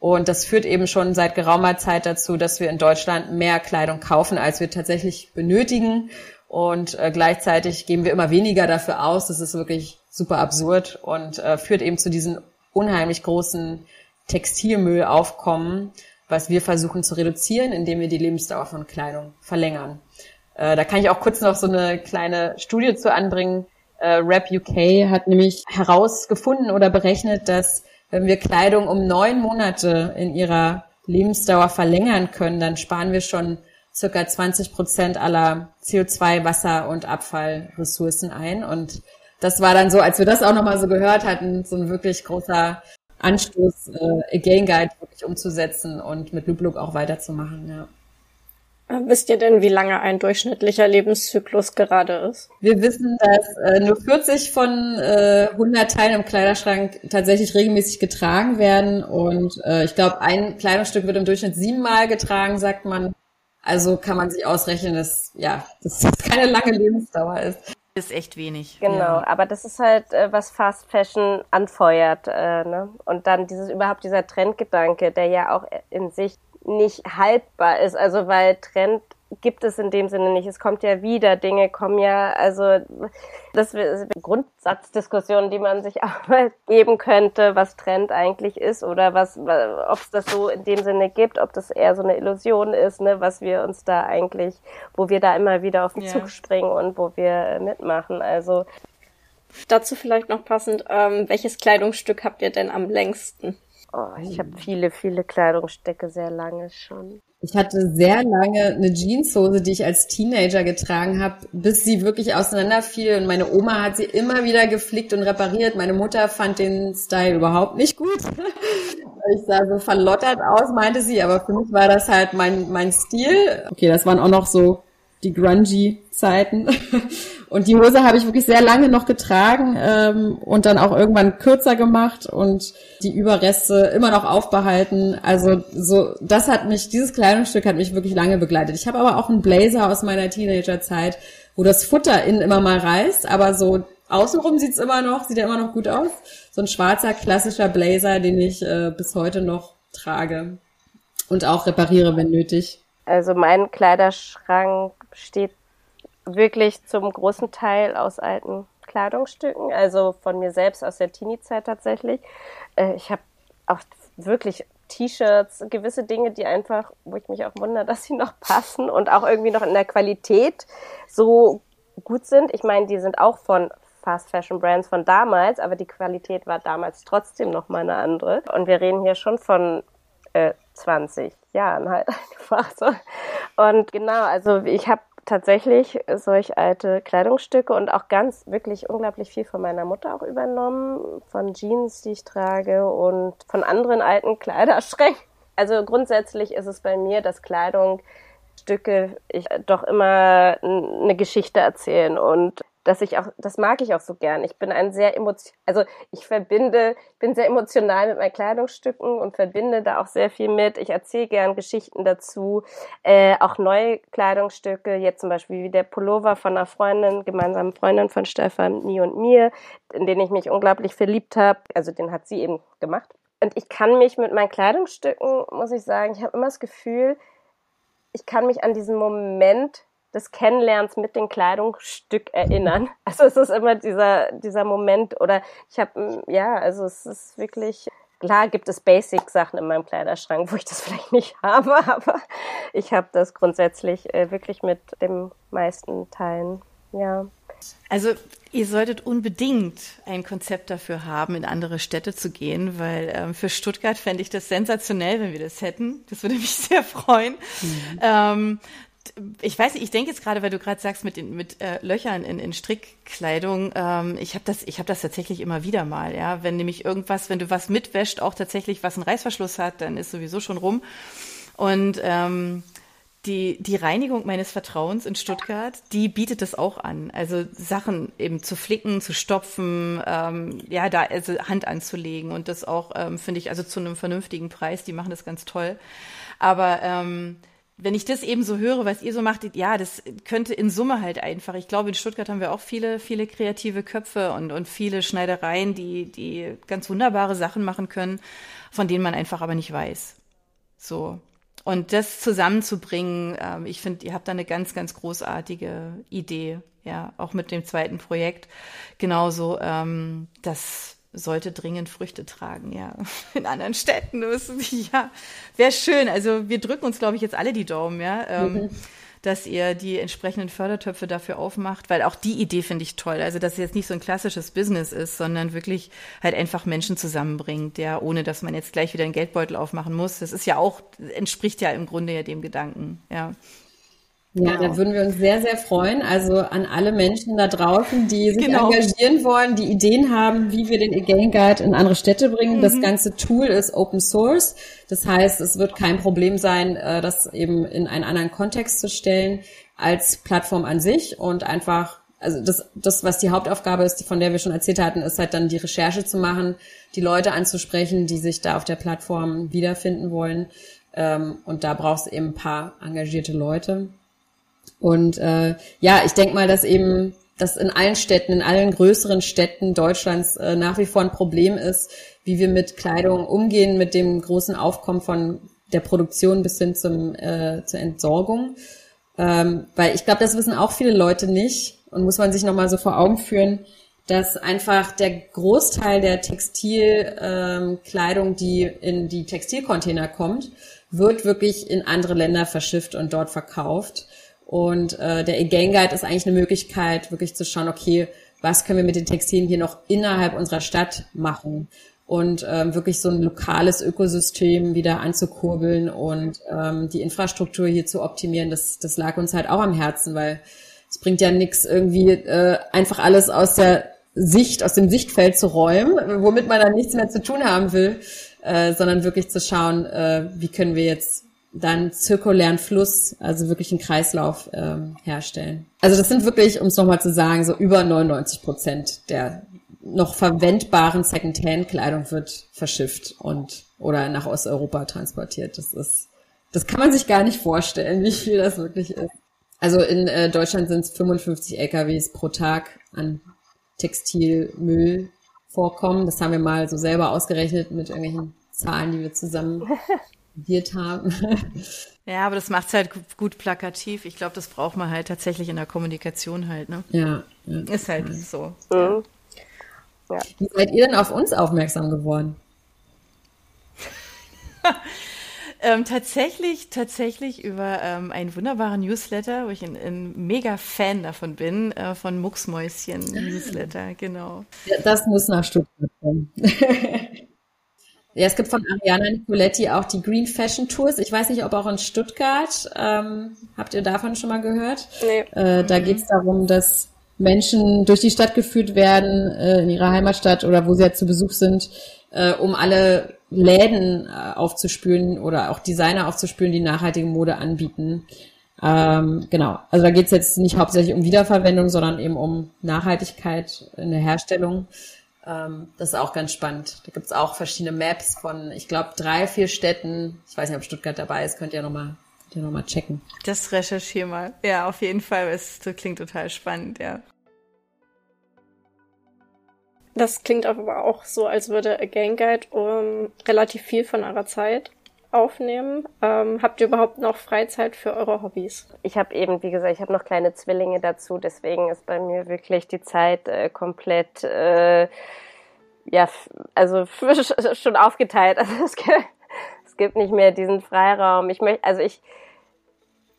Und das führt eben schon seit geraumer Zeit dazu, dass wir in Deutschland mehr Kleidung kaufen, als wir tatsächlich benötigen. Und äh, gleichzeitig geben wir immer weniger dafür aus. Das ist wirklich super absurd und äh, führt eben zu diesen unheimlich großen Textilmüllaufkommen, was wir versuchen zu reduzieren, indem wir die Lebensdauer von Kleidung verlängern. Äh, da kann ich auch kurz noch so eine kleine Studie zu anbringen. Äh, Rap UK hat nämlich herausgefunden oder berechnet, dass wenn wir Kleidung um neun Monate in ihrer Lebensdauer verlängern können, dann sparen wir schon circa 20 Prozent aller CO2, Wasser und Abfallressourcen ein. Und das war dann so, als wir das auch nochmal so gehört hatten, so ein wirklich großer Anstoß, äh, Again Guide wirklich umzusetzen und mit Loop auch weiterzumachen, ja. Äh, wisst ihr denn, wie lange ein durchschnittlicher Lebenszyklus gerade ist? Wir wissen, dass äh, nur 40 von äh, 100 Teilen im Kleiderschrank tatsächlich regelmäßig getragen werden. Und äh, ich glaube, ein Kleidungsstück wird im Durchschnitt siebenmal getragen, sagt man. Also kann man sich ausrechnen, dass ja, <laughs> dass das keine lange Lebensdauer ist ist echt wenig. Genau, ja. aber das ist halt, äh, was Fast Fashion anfeuert. Äh, ne? Und dann dieses überhaupt dieser Trendgedanke, der ja auch in sich nicht haltbar ist. Also weil Trend gibt es in dem Sinne nicht. Es kommt ja wieder, Dinge kommen ja, also das ist eine Grundsatzdiskussion, die man sich <laughs> auch mal geben könnte, was Trend eigentlich ist oder was, ob es das so in dem Sinne gibt, ob das eher so eine Illusion ist, ne, was wir uns da eigentlich, wo wir da immer wieder auf den yeah. Zug springen und wo wir äh, mitmachen. Also dazu vielleicht noch passend, ähm, welches Kleidungsstück habt ihr denn am längsten? Oh, ich habe viele, viele Kleidungsstücke sehr lange schon. Ich hatte sehr lange eine Jeanshose, die ich als Teenager getragen habe, bis sie wirklich auseinanderfiel. Und meine Oma hat sie immer wieder geflickt und repariert. Meine Mutter fand den Style überhaupt nicht gut. <laughs> ich sah so verlottert aus, meinte sie. Aber für mich war das halt mein, mein Stil. Okay, das waren auch noch so die grungy Zeiten. <laughs> Und die Hose habe ich wirklich sehr lange noch getragen ähm, und dann auch irgendwann kürzer gemacht und die Überreste immer noch aufbehalten. Also so, das hat mich, dieses Kleidungsstück hat mich wirklich lange begleitet. Ich habe aber auch einen Blazer aus meiner Teenagerzeit, wo das Futter innen immer mal reißt, aber so außenrum sieht's immer noch, sieht ja immer noch gut aus. So ein schwarzer klassischer Blazer, den ich äh, bis heute noch trage und auch repariere, wenn nötig. Also mein Kleiderschrank steht wirklich zum großen Teil aus alten Kleidungsstücken, also von mir selbst aus der Teenie-Zeit tatsächlich. Äh, ich habe auch wirklich T-Shirts, gewisse Dinge, die einfach, wo ich mich auch wundere, <laughs> dass sie noch passen und auch irgendwie noch in der Qualität so gut sind. Ich meine, die sind auch von Fast Fashion Brands von damals, aber die Qualität war damals trotzdem noch mal eine andere. Und wir reden hier schon von äh, 20 Jahren halt <laughs> einfach so. Und genau, also ich habe tatsächlich solch alte Kleidungsstücke und auch ganz wirklich unglaublich viel von meiner Mutter auch übernommen, von Jeans, die ich trage und von anderen alten <laughs> Kleiderschränken. Also grundsätzlich ist es bei mir, dass Kleidungsstücke ich doch immer eine Geschichte erzählen und dass ich auch, das mag ich auch so gern. Ich bin ein sehr emotion, also ich verbinde, bin sehr emotional mit meinen Kleidungsstücken und verbinde da auch sehr viel mit. Ich erzähle gern Geschichten dazu, äh, auch neue Kleidungsstücke, jetzt zum Beispiel wie der Pullover von einer Freundin, gemeinsamen Freundin von Stefanie und mir, in den ich mich unglaublich verliebt habe. Also den hat sie eben gemacht. Und ich kann mich mit meinen Kleidungsstücken, muss ich sagen, ich habe immer das Gefühl, ich kann mich an diesen Moment des Kennenlernens mit dem Kleidungsstück erinnern. <laughs> Also es ist immer dieser, dieser Moment oder ich habe, ja, also es ist wirklich, klar gibt es Basic-Sachen in meinem Kleiderschrank, wo ich das <laughs> vielleicht nicht habe, aber ich habe das grundsätzlich äh, wirklich mit den meisten Teilen, ja. Also ihr solltet unbedingt ein Konzept dafür haben, in andere Städte zu gehen, weil ähm, für Stuttgart fände ich das sensationell, wenn wir das hätten. Das würde mich <laughs> sehr freuen. Mhm. Ähm, ich weiß nicht, ich denke jetzt gerade, weil du gerade sagst mit den mit äh, Löchern in, in Strickkleidung, ähm, ich habe das, ich habe das tatsächlich immer wieder mal, ja. Wenn nämlich irgendwas, wenn du was mitwäscht, auch tatsächlich was einen Reißverschluss hat, dann ist sowieso schon rum. Und ähm, die, die Reinigung meines Vertrauens in Stuttgart, die bietet das auch an. Also Sachen eben zu flicken, zu stopfen, ähm, ja, da also Hand anzulegen und das auch, ähm, finde ich, also zu einem vernünftigen Preis, die machen das ganz toll. Aber ähm, wenn ich das eben so höre, was ihr so macht, ja, das könnte in Summe halt einfach. Ich glaube, in Stuttgart haben wir auch viele, viele kreative Köpfe und, und viele Schneidereien, die, die ganz wunderbare Sachen machen können, von denen man einfach aber nicht weiß. So. Und das zusammenzubringen, ähm, ich finde, ihr habt da eine ganz, ganz großartige Idee, ja, auch mit dem zweiten Projekt. Genauso, ähm, das sollte dringend Früchte tragen, ja. <laughs> In anderen Städten, ja, wäre schön. Also wir drücken uns, glaube ich, jetzt alle die Daumen, ja. Ähm, mhm. dass ihr die entsprechenden Fördertöpfe dafür aufmacht, weil auch die Idee finde ich toll. Also, dass es jetzt nicht so ein klassisches Business ist, sondern wirklich halt einfach Menschen zusammenbringt, ja, ohne dass man jetzt gleich wieder einen Geldbeutel aufmachen muss. Das ist ja auch, entspricht ja im Grunde ja dem Gedanken, ja. Ja, genau. da würden wir uns sehr, sehr freuen. Also an alle Menschen da draußen, die sich genau. engagieren wollen, die Ideen haben, wie wir den Again Guide in andere Städte bringen. Mhm. Das ganze Tool ist Open Source. Das heißt, es wird kein Problem sein, äh, das eben in einen anderen Kontext zu stellen als Plattform an sich und einfach also das, das, was die Hauptaufgabe ist, von der wir schon erzählt hatten, ist halt dann die Recherche zu machen, die Leute anzusprechen, die sich da auf der Plattform wiederfinden wollen. Ähm, und da brauchst du eben ein paar engagierte Leute. Und äh, ja, ich denke mal, dass eben das in allen Städten, in allen größeren Städten Deutschlands äh, nach wie vor ein Problem ist, wie wir mit Kleidung umgehen, mit dem großen Aufkommen von der Produktion bis hin zum, äh, zur Entsorgung. Ähm, weil ich glaube, das wissen auch viele Leute nicht und muss man sich nochmal so vor Augen führen, dass einfach der Großteil der Textilkleidung, ähm, die in die Textilcontainer kommt, wird wirklich in andere Länder verschifft und dort verkauft. Und äh, der Again Guide ist eigentlich eine Möglichkeit, wirklich zu schauen, okay, was können wir mit den Textilien hier noch innerhalb unserer Stadt machen und ähm, wirklich so ein lokales Ökosystem wieder anzukurbeln und ähm, die Infrastruktur hier zu optimieren. Das, das lag uns halt auch am Herzen, weil es bringt ja nichts irgendwie äh, einfach alles aus der Sicht, aus dem Sichtfeld zu räumen, womit man dann nichts mehr zu tun haben will, äh, sondern wirklich zu schauen, äh, wie können wir jetzt dann zirkulären Fluss, also wirklich einen Kreislauf ähm, herstellen. Also das sind wirklich, um es nochmal zu sagen, so über 99 Prozent der noch verwendbaren Secondhand-Kleidung wird verschifft und oder nach Osteuropa transportiert. Das ist, das kann man sich gar nicht vorstellen, <laughs> wie viel das wirklich ist. Also in äh, Deutschland sind es 55 LKWs pro Tag an Textilmüll vorkommen. Das haben wir mal so selber ausgerechnet mit irgendwelchen Zahlen, die wir zusammen <laughs> studiert haben. <laughs> Ja, aber das macht es halt gut plakativ. Ich glaube, das braucht man halt tatsächlich in der Kommunikation halt, ne? Ja. ja Ist halt ja. so. Mhm. Ja. Wie seid ihr denn auf uns aufmerksam geworden? <laughs> ähm, tatsächlich, tatsächlich über ähm, einen wunderbaren Newsletter, wo ich ein, ein mega Fan davon bin, äh, von Mucksmäuschen Newsletter, genau. Ja, das muss nach Stuttgart kommen. <laughs> Ja, es gibt von Ariana Nicoletti auch die Green Fashion Tours. Ich weiß nicht, ob auch in Stuttgart. Ähm, habt ihr davon schon mal gehört? Nee. Äh, da geht es darum, dass Menschen durch die Stadt geführt werden, äh, in ihrer Heimatstadt oder wo sie jetzt zu Besuch sind, äh, um alle Läden äh, aufzuspülen oder auch Designer aufzuspülen, die nachhaltige Mode anbieten. Ähm, genau, also da geht es jetzt nicht hauptsächlich um Wiederverwendung, sondern eben um Nachhaltigkeit in der Herstellung. Ähm, das ist auch ganz spannend. Da gibt's auch verschiedene Maps von, ich glaube, drei, vier Städten. Ich weiß nicht, ob Stuttgart dabei ist, könnt ihr nochmal noch mal checken. Das recherchiere mal. Ja, auf jeden Fall. Es klingt total spannend, ja. Das klingt aber auch so, als würde A Gang Guide um relativ viel von eurer Zeit aufnehmen. Ähm, habt ihr überhaupt noch Freizeit für eure Hobbys? Ich habe eben, wie gesagt, ich habe noch kleine Zwillinge dazu, deswegen ist bei mir wirklich die Zeit äh, komplett, äh, ja, also <laughs> schon aufgeteilt. Also es gibt, es gibt nicht mehr diesen Freiraum. Ich möchte, also ich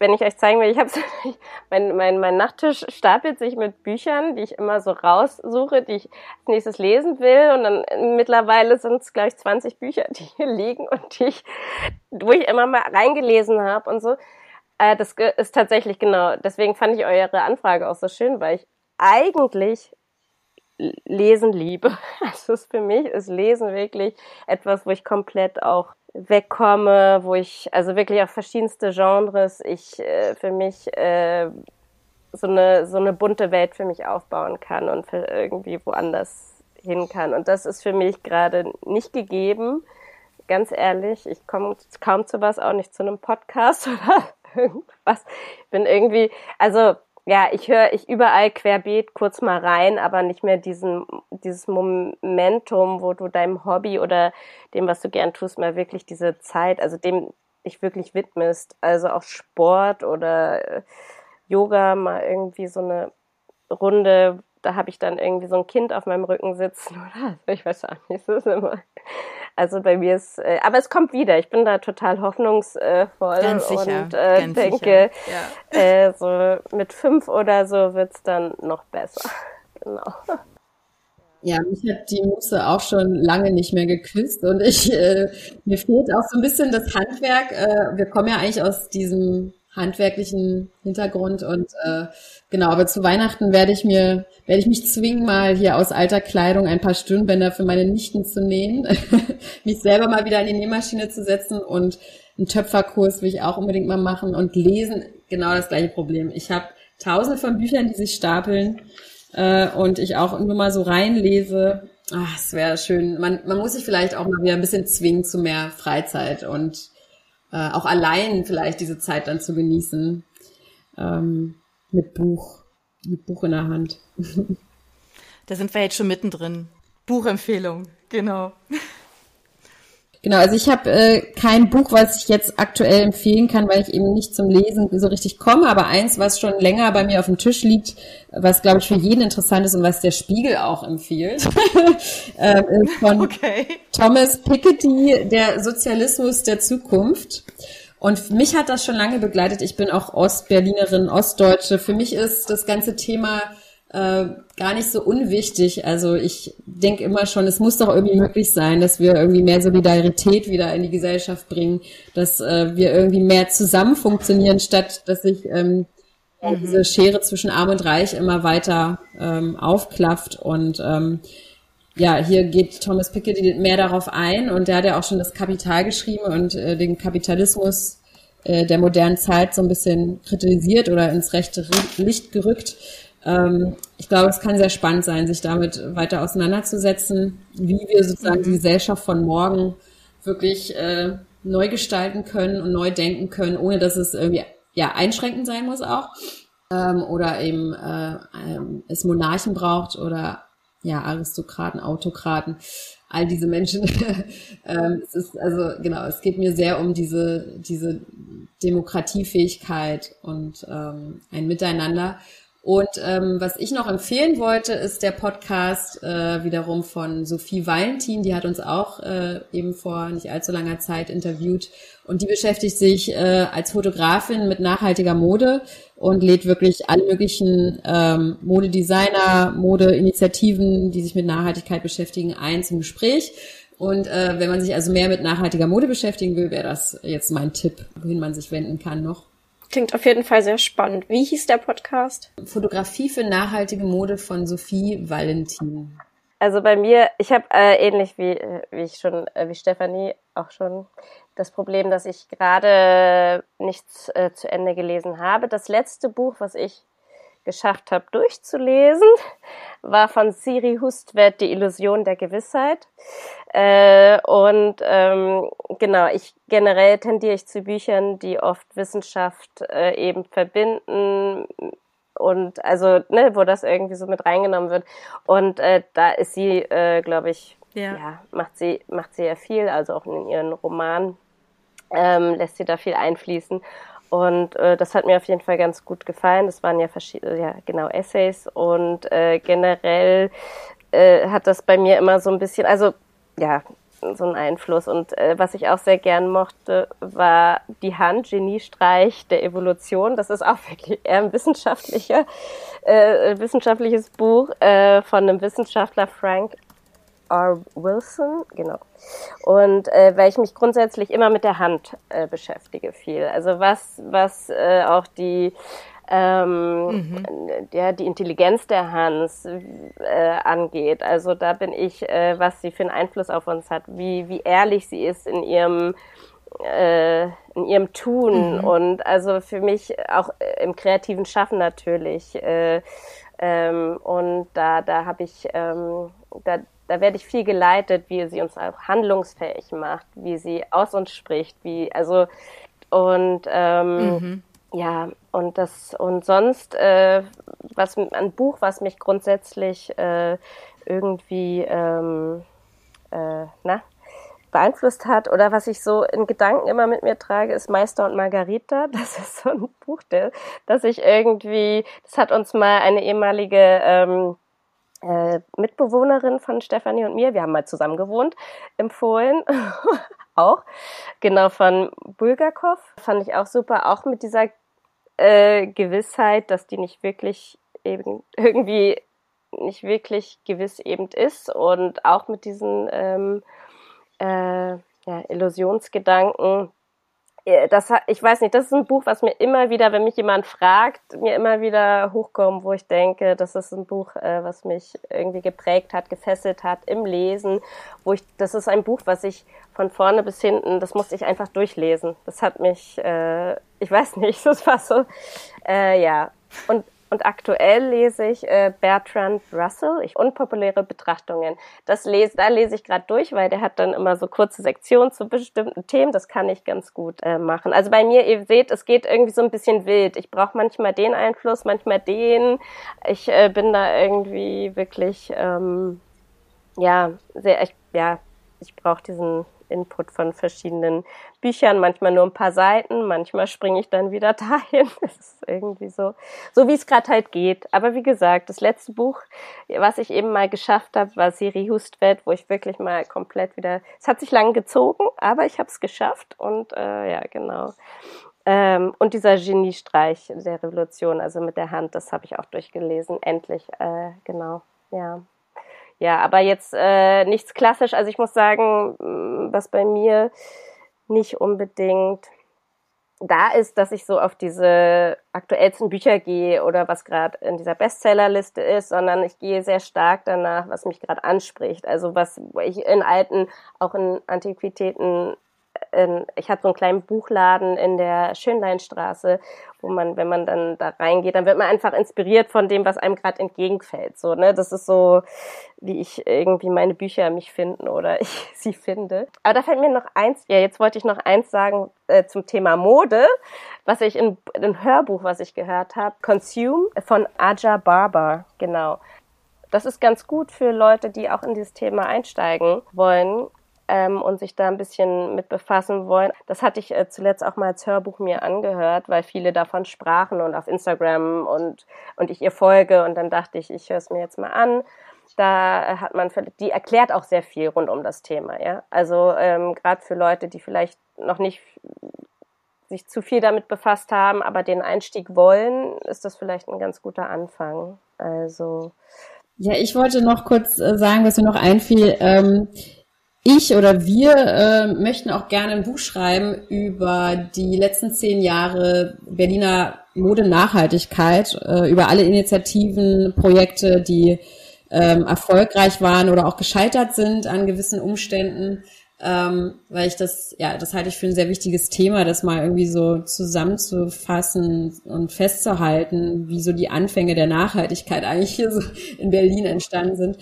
wenn ich euch zeigen will, ich habe <laughs> mein, mein, mein Nachttisch stapelt sich mit Büchern, die ich immer so raussuche, die ich als nächstes lesen will. Und dann äh, mittlerweile sind es, glaube ich, 20 Bücher, <laughs> die hier liegen und die ich, wo ich immer mal reingelesen habe und so. Äh, das ist tatsächlich genau. Deswegen fand ich eure Anfrage auch so schön, weil ich eigentlich Lesen liebe. <laughs> Also für mich ist Lesen wirklich etwas, wo ich komplett auch wegkomme, wo ich also wirklich auf verschiedenste Genres ich äh, für mich äh, so eine so eine bunte Welt für mich aufbauen kann und für irgendwie woanders hin kann. Und das ist für mich gerade nicht gegeben. Ganz ehrlich, ich komme kaum zu was, auch nicht zu einem Podcast <laughs> oder irgendwas. Ich bin irgendwie, also ja, ich höre ich überall querbeet kurz mal rein, aber nicht mehr diesen, dieses Momentum, wo du deinem Hobby oder dem, was du gern tust, mal wirklich diese Zeit, also dem dich wirklich widmest. Also auch Sport oder äh, Yoga, mal irgendwie so eine Runde, da habe ich dann irgendwie so ein Kind auf meinem Rücken sitzen <laughs> oder ich weiß auch nicht, das ist immer. Also bei mir ist, äh, aber es kommt wieder. Ich bin da total hoffnungsvoll ganz sicher, und äh, ganz denke, Ja. äh, so mit fünf oder so wird's dann noch besser. <laughs> Genau. Ja, mich hat die Muße auch schon lange nicht mehr gequizt und ich, äh, mir fehlt auch so ein bisschen das Handwerk. Äh, wir kommen ja eigentlich aus diesem handwerklichen Hintergrund und äh, genau, aber zu Weihnachten werde ich mir, werde ich mich zwingen, mal hier aus alter Kleidung ein paar Stirnbänder für meine Nichten zu nähen, <laughs> mich selber mal wieder in die Nähmaschine zu setzen und einen Töpferkurs will ich auch unbedingt mal machen und lesen, genau das gleiche Problem. Ich habe tausende von Büchern, die sich stapeln äh, und ich auch nur mal so reinlese. Ach, es wäre schön. Man, man muss sich vielleicht auch mal wieder ein bisschen zwingen zu mehr Freizeit und äh, auch allein vielleicht diese Zeit dann zu genießen ähm, mit Buch, mit Buch in der Hand. <laughs> Da sind wir jetzt schon mittendrin. Buchempfehlung, genau. Genau, also ich habe äh, kein Buch, was ich jetzt aktuell empfehlen kann, weil ich eben nicht zum Lesen so richtig komme, aber eins, was schon länger bei mir auf dem Tisch liegt, was glaube ich für jeden interessant ist und was der Spiegel auch empfiehlt, <laughs> äh, ist von Okay. Thomas Piketty, der Sozialismus der Zukunft. Und mich hat das schon lange begleitet. Ich bin auch Ostberlinerin, Ostdeutsche. Für mich ist das ganze Thema äh, gar nicht so unwichtig. Also ich denke immer schon, es muss doch irgendwie möglich sein, dass wir irgendwie mehr Solidarität wieder in die Gesellschaft bringen, dass äh, wir irgendwie mehr zusammen funktionieren, statt dass sich ähm, mhm. diese Schere zwischen Arm und Reich immer weiter ähm, aufklafft. Und ähm, ja, hier geht Thomas Piketty mehr darauf ein und der hat ja auch schon das Kapital geschrieben und äh, den Kapitalismus äh, der modernen Zeit so ein bisschen kritisiert oder ins rechte Licht gerückt. Ähm, ich glaube, es kann sehr spannend sein, sich damit weiter auseinanderzusetzen, wie wir sozusagen mhm. die Gesellschaft von morgen wirklich äh, neu gestalten können und neu denken können, ohne dass es irgendwie ja einschränkend sein muss auch ähm, oder eben äh, ähm, es Monarchen braucht oder ja Aristokraten, Autokraten, all diese Menschen. <laughs> ähm, es ist also genau, es geht mir sehr um diese diese Demokratiefähigkeit und ähm, ein Miteinander und ähm, was ich noch empfehlen wollte, ist der Podcast äh, wiederum von Sophie Valentin. Die hat uns auch äh, eben vor nicht allzu langer Zeit interviewt. Und die beschäftigt sich äh, als Fotografin mit nachhaltiger Mode und lädt wirklich alle möglichen ähm, Modedesigner, Modeinitiativen, die sich mit Nachhaltigkeit beschäftigen, ein zum Gespräch. Und äh, wenn man sich also mehr mit nachhaltiger Mode beschäftigen will, wäre das jetzt mein Tipp, wohin man sich wenden kann noch. Klingt auf jeden Fall sehr spannend. Wie hieß der Podcast? Fotografie für nachhaltige Mode von Sophie Valentin. Also bei mir, ich habe äh, ähnlich wie, wie ich schon, äh, wie Stefanie auch schon das Problem, dass ich gerade nichts äh, zu Ende gelesen habe. Das letzte Buch, was ich geschafft habe durchzulesen, <laughs> war von Siri Hustvedt Die Illusion der Gewissheit. Äh, und ähm, genau, ich generell tendiere ich zu Büchern, die oft Wissenschaft äh, eben verbinden und also ne, wo das irgendwie so mit reingenommen wird. Und äh, da ist sie, äh, glaube ich, ja. ja. macht sie macht sie ja viel, also auch in ihren Romanen ähm, lässt sie da viel einfließen. Und äh, das hat mir auf jeden Fall ganz gut gefallen. Das waren ja verschiedene, ja genau Essays und äh, generell äh, hat das bei mir immer so ein bisschen, also ja, so einen Einfluss. Und äh, was ich auch sehr gern mochte, war die Hand, Geniestreich der Evolution. Das ist auch <laughs> wirklich eher ein wissenschaftlicher, äh, wissenschaftliches Buch äh, von einem Wissenschaftler, Frank R. Wilson, genau. Und äh, weil ich mich grundsätzlich immer mit der Hand äh, beschäftige viel. Also was, was äh, auch die ähm, mhm. ja, die Intelligenz der Hans äh, angeht. Also da bin ich, äh, was sie für einen Einfluss auf uns hat, wie, wie ehrlich sie ist in ihrem äh, in ihrem Tun mhm. und also für mich auch im kreativen Schaffen natürlich. Äh, ähm, und da, da habe ich, ähm, da, da werde ich viel geleitet, wie sie uns auch handlungsfähig macht, wie sie aus uns spricht, wie, also, und, ähm, mhm. Ja, und das, und sonst, äh, was, ein Buch, was mich grundsätzlich, äh, irgendwie, ähm, äh, na, beeinflusst hat oder was ich so in Gedanken immer mit mir trage, ist Meister und Margarita. <laughs> Das ist so ein Buch, das ich irgendwie, das hat uns mal eine ehemalige ähm, äh, Mitbewohnerin von Stefanie und mir, wir haben mal zusammen gewohnt, empfohlen. <laughs> auch. Genau, von Bulgakov. Fand ich auch super, auch mit dieser äh, Gewissheit, dass die nicht wirklich eben irgendwie nicht wirklich gewiss eben ist und auch mit diesen ähm, äh, ja, Illusionsgedanken. Äh, das, ich weiß nicht, das ist ein Buch, was mir immer wieder, wenn mich jemand fragt, mir immer wieder hochkommt, wo ich denke, das ist ein Buch, äh, was mich irgendwie geprägt hat, gefesselt hat im Lesen, wo ich, das ist ein Buch, was ich von vorne bis hinten, das musste ich einfach durchlesen. Das hat mich, äh, ich weiß <laughs> nicht, das war so, äh, ja. Und und aktuell lese ich äh, Bertrand Russell, ich unpopuläre Betrachtungen. Das lese, da lese ich gerade durch, weil der hat dann immer so kurze Sektionen zu bestimmten Themen. Das kann ich ganz gut äh, machen. Also bei mir, ihr seht, es geht irgendwie so ein bisschen wild. Ich brauche manchmal den Einfluss, manchmal den. Ich äh, bin da irgendwie wirklich, ähm, ja, sehr, ich, ja, ich brauche diesen Input von verschiedenen Büchern, manchmal nur ein paar Seiten, manchmal springe ich dann wieder <laughs> dahin. Es ist irgendwie so, so wie es gerade halt geht. Aber wie gesagt, das letzte Buch, was ich eben mal geschafft habe, war Siri Hustvedt, wo ich wirklich mal komplett wieder, es hat sich lang gezogen, aber ich habe es geschafft und äh, ja, genau. Ähm, und dieser Geniestreich der Revolution, also mit der Hand, das habe ich auch durchgelesen, endlich, äh, genau, ja. Ja, aber jetzt äh, nichts klassisch. Also ich muss sagen, mm, was bei mir nicht unbedingt da ist, dass ich so auf diese aktuellsten Bücher gehe oder was gerade in dieser Bestsellerliste ist, sondern ich gehe sehr stark danach, was mich gerade anspricht. Also was ich in alten, auch in Antiquitäten in, ich hatte so einen kleinen Buchladen in der Schönleinstraße, wo man, wenn man dann da reingeht, dann wird man einfach inspiriert von dem, was einem gerade entgegenfällt. So, ne? Das ist so, wie ich irgendwie meine Bücher mich finden oder <laughs> ich sie finde. Aber da fällt mir noch eins, ja, jetzt wollte ich noch eins sagen äh, zum Thema Mode, was ich in einem Hörbuch, was ich gehört habe, Consume von Aja Barber, genau. Das ist ganz gut für Leute, die auch in dieses Thema einsteigen wollen ähm, und sich da ein bisschen mit befassen wollen. Das hatte ich äh, zuletzt auch mal als Hörbuch mir angehört, weil viele davon sprachen und auf Instagram und, und ich ihr folge und dann dachte ich, ich höre es mir jetzt mal an. Da hat man, die erklärt auch sehr viel rund um das Thema, ja. Also ähm, gerade für Leute, die vielleicht noch nicht sich zu viel damit befasst haben, aber den Einstieg wollen, ist das vielleicht ein ganz guter Anfang. Also ja, ich wollte noch kurz äh, sagen, was mir noch einfiel. Ähm, ich oder wir äh, möchten auch gerne ein Buch schreiben über die letzten zehn Jahre Berliner Mode-Nachhaltigkeit, äh, über alle Initiativen, Projekte, die ähm, erfolgreich waren oder auch gescheitert sind an gewissen Umständen ähm, weil ich das, ja, das halte ich für ein sehr wichtiges Thema, das mal irgendwie so zusammenzufassen und festzuhalten, wie so die Anfänge der Nachhaltigkeit eigentlich hier so in Berlin entstanden sind.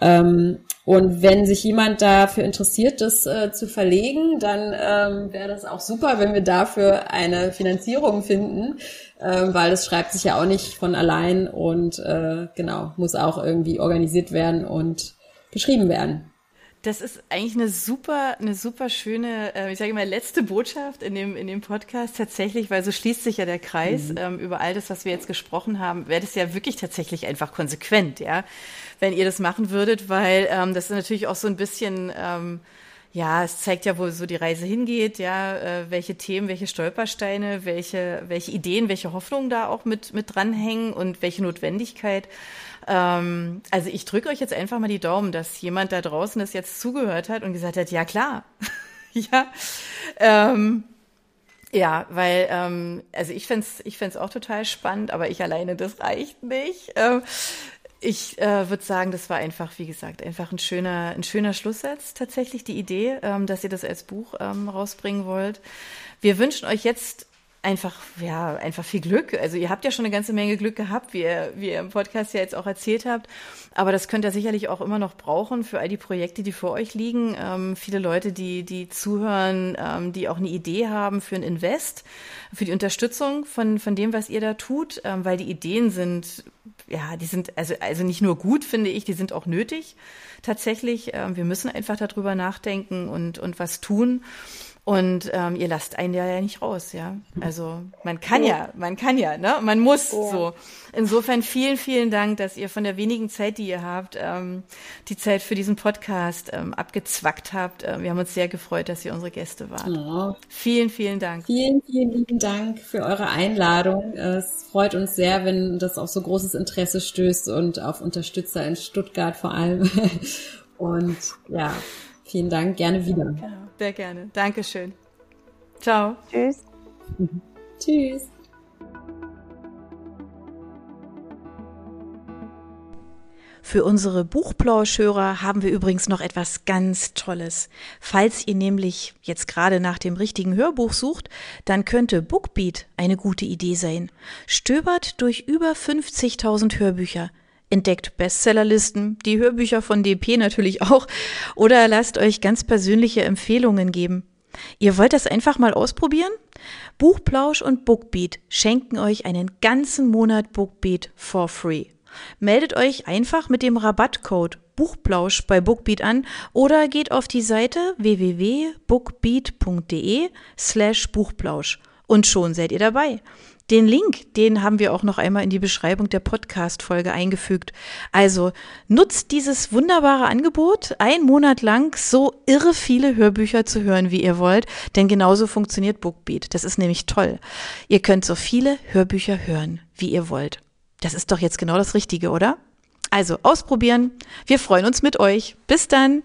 Ähm, und wenn sich jemand dafür interessiert, das äh, zu verlegen, dann ähm, wäre das auch super, wenn wir dafür eine Finanzierung finden, ähm, weil das schreibt sich ja auch nicht von allein und äh, genau, muss auch irgendwie organisiert werden und geschrieben werden. Das ist eigentlich eine super, eine super schöne, äh, ich sage mal, letzte Botschaft in dem, in dem Podcast tatsächlich, weil so schließt sich ja der Kreis mhm. ähm, über all das, was wir jetzt gesprochen haben, wäre das ja wirklich tatsächlich einfach konsequent, ja, wenn ihr das machen würdet, weil ähm, das ist natürlich auch so ein bisschen, ähm, ja, es zeigt ja, wo so die Reise hingeht, ja, äh, welche Themen, welche Stolpersteine, welche, welche Ideen, welche Hoffnungen da auch mit, mit dranhängen und welche Notwendigkeit. Ähm, also ich drücke euch jetzt einfach mal die Daumen, dass jemand da draußen das jetzt zugehört hat und gesagt hat, ja klar, <laughs> ja. Ähm, ja, weil, ähm, also ich fände ich fänd's auch total spannend, aber ich alleine, das reicht nicht. Ähm, ich äh, würde sagen, das war einfach, wie gesagt, einfach ein schöner, ein schöner Schlusssatz tatsächlich, die Idee, ähm, dass ihr das als Buch ähm, rausbringen wollt. Wir wünschen euch jetzt einfach, ja, einfach viel Glück. Also ihr habt ja schon eine ganze Menge Glück gehabt, wie ihr, wie ihr im Podcast ja jetzt auch erzählt habt. Aber das könnt ihr sicherlich auch immer noch brauchen für all die Projekte, die vor euch liegen. Ähm, viele Leute, die, die zuhören, ähm, die auch eine Idee haben für ein Invest, für die Unterstützung von, von dem, was ihr da tut, ähm, weil die Ideen sind, ja, die sind also, also nicht nur gut, finde ich, die sind auch nötig tatsächlich. Ähm, wir müssen einfach darüber nachdenken und, und was tun. Und ähm, ihr lasst einen ja nicht raus, ja. Also man kann ja, man kann ja, ne? Man muss ja. so. Insofern vielen, vielen Dank, dass ihr von der wenigen Zeit, die ihr habt, ähm, die Zeit für diesen Podcast ähm, abgezwackt habt. Ähm, wir haben uns sehr gefreut, dass ihr unsere Gäste wart. Oh. Vielen, vielen Dank. Vielen, vielen lieben Dank für eure Einladung. Es freut uns sehr, wenn das auf so großes Interesse stößt und auf Unterstützer in Stuttgart vor allem. <laughs> Und ja, vielen Dank, gerne wieder. Genau. Sehr gerne. Dankeschön. Ciao. Tschüss. <laughs> Tschüss. Für unsere Buchplauschhörer haben wir übrigens noch etwas ganz Tolles. Falls ihr nämlich jetzt gerade nach dem richtigen Hörbuch sucht, dann könnte Bookbeat eine gute Idee sein. Stöbert durch über 50.000 Hörbücher entdeckt Bestsellerlisten, die Hörbücher von DP natürlich auch, oder lasst euch ganz persönliche Empfehlungen geben. Ihr wollt das einfach mal ausprobieren? Buchplausch und Bookbeat schenken euch einen ganzen Monat Bookbeat for free. Meldet euch einfach mit dem Rabattcode Buchplausch bei Bookbeat an oder geht auf die Seite www.bookbeat.de slash Buchplausch und schon seid ihr dabei. Den Link, den haben wir auch noch einmal in die Beschreibung der Podcast-Folge eingefügt. Also nutzt dieses wunderbare Angebot, einen Monat lang so irre viele Hörbücher zu hören, wie ihr wollt, denn genauso funktioniert Bookbeat. Das ist nämlich toll. Ihr könnt so viele Hörbücher hören, wie ihr wollt. Das ist doch jetzt genau das Richtige, oder? Also ausprobieren. Wir freuen uns mit euch. Bis dann.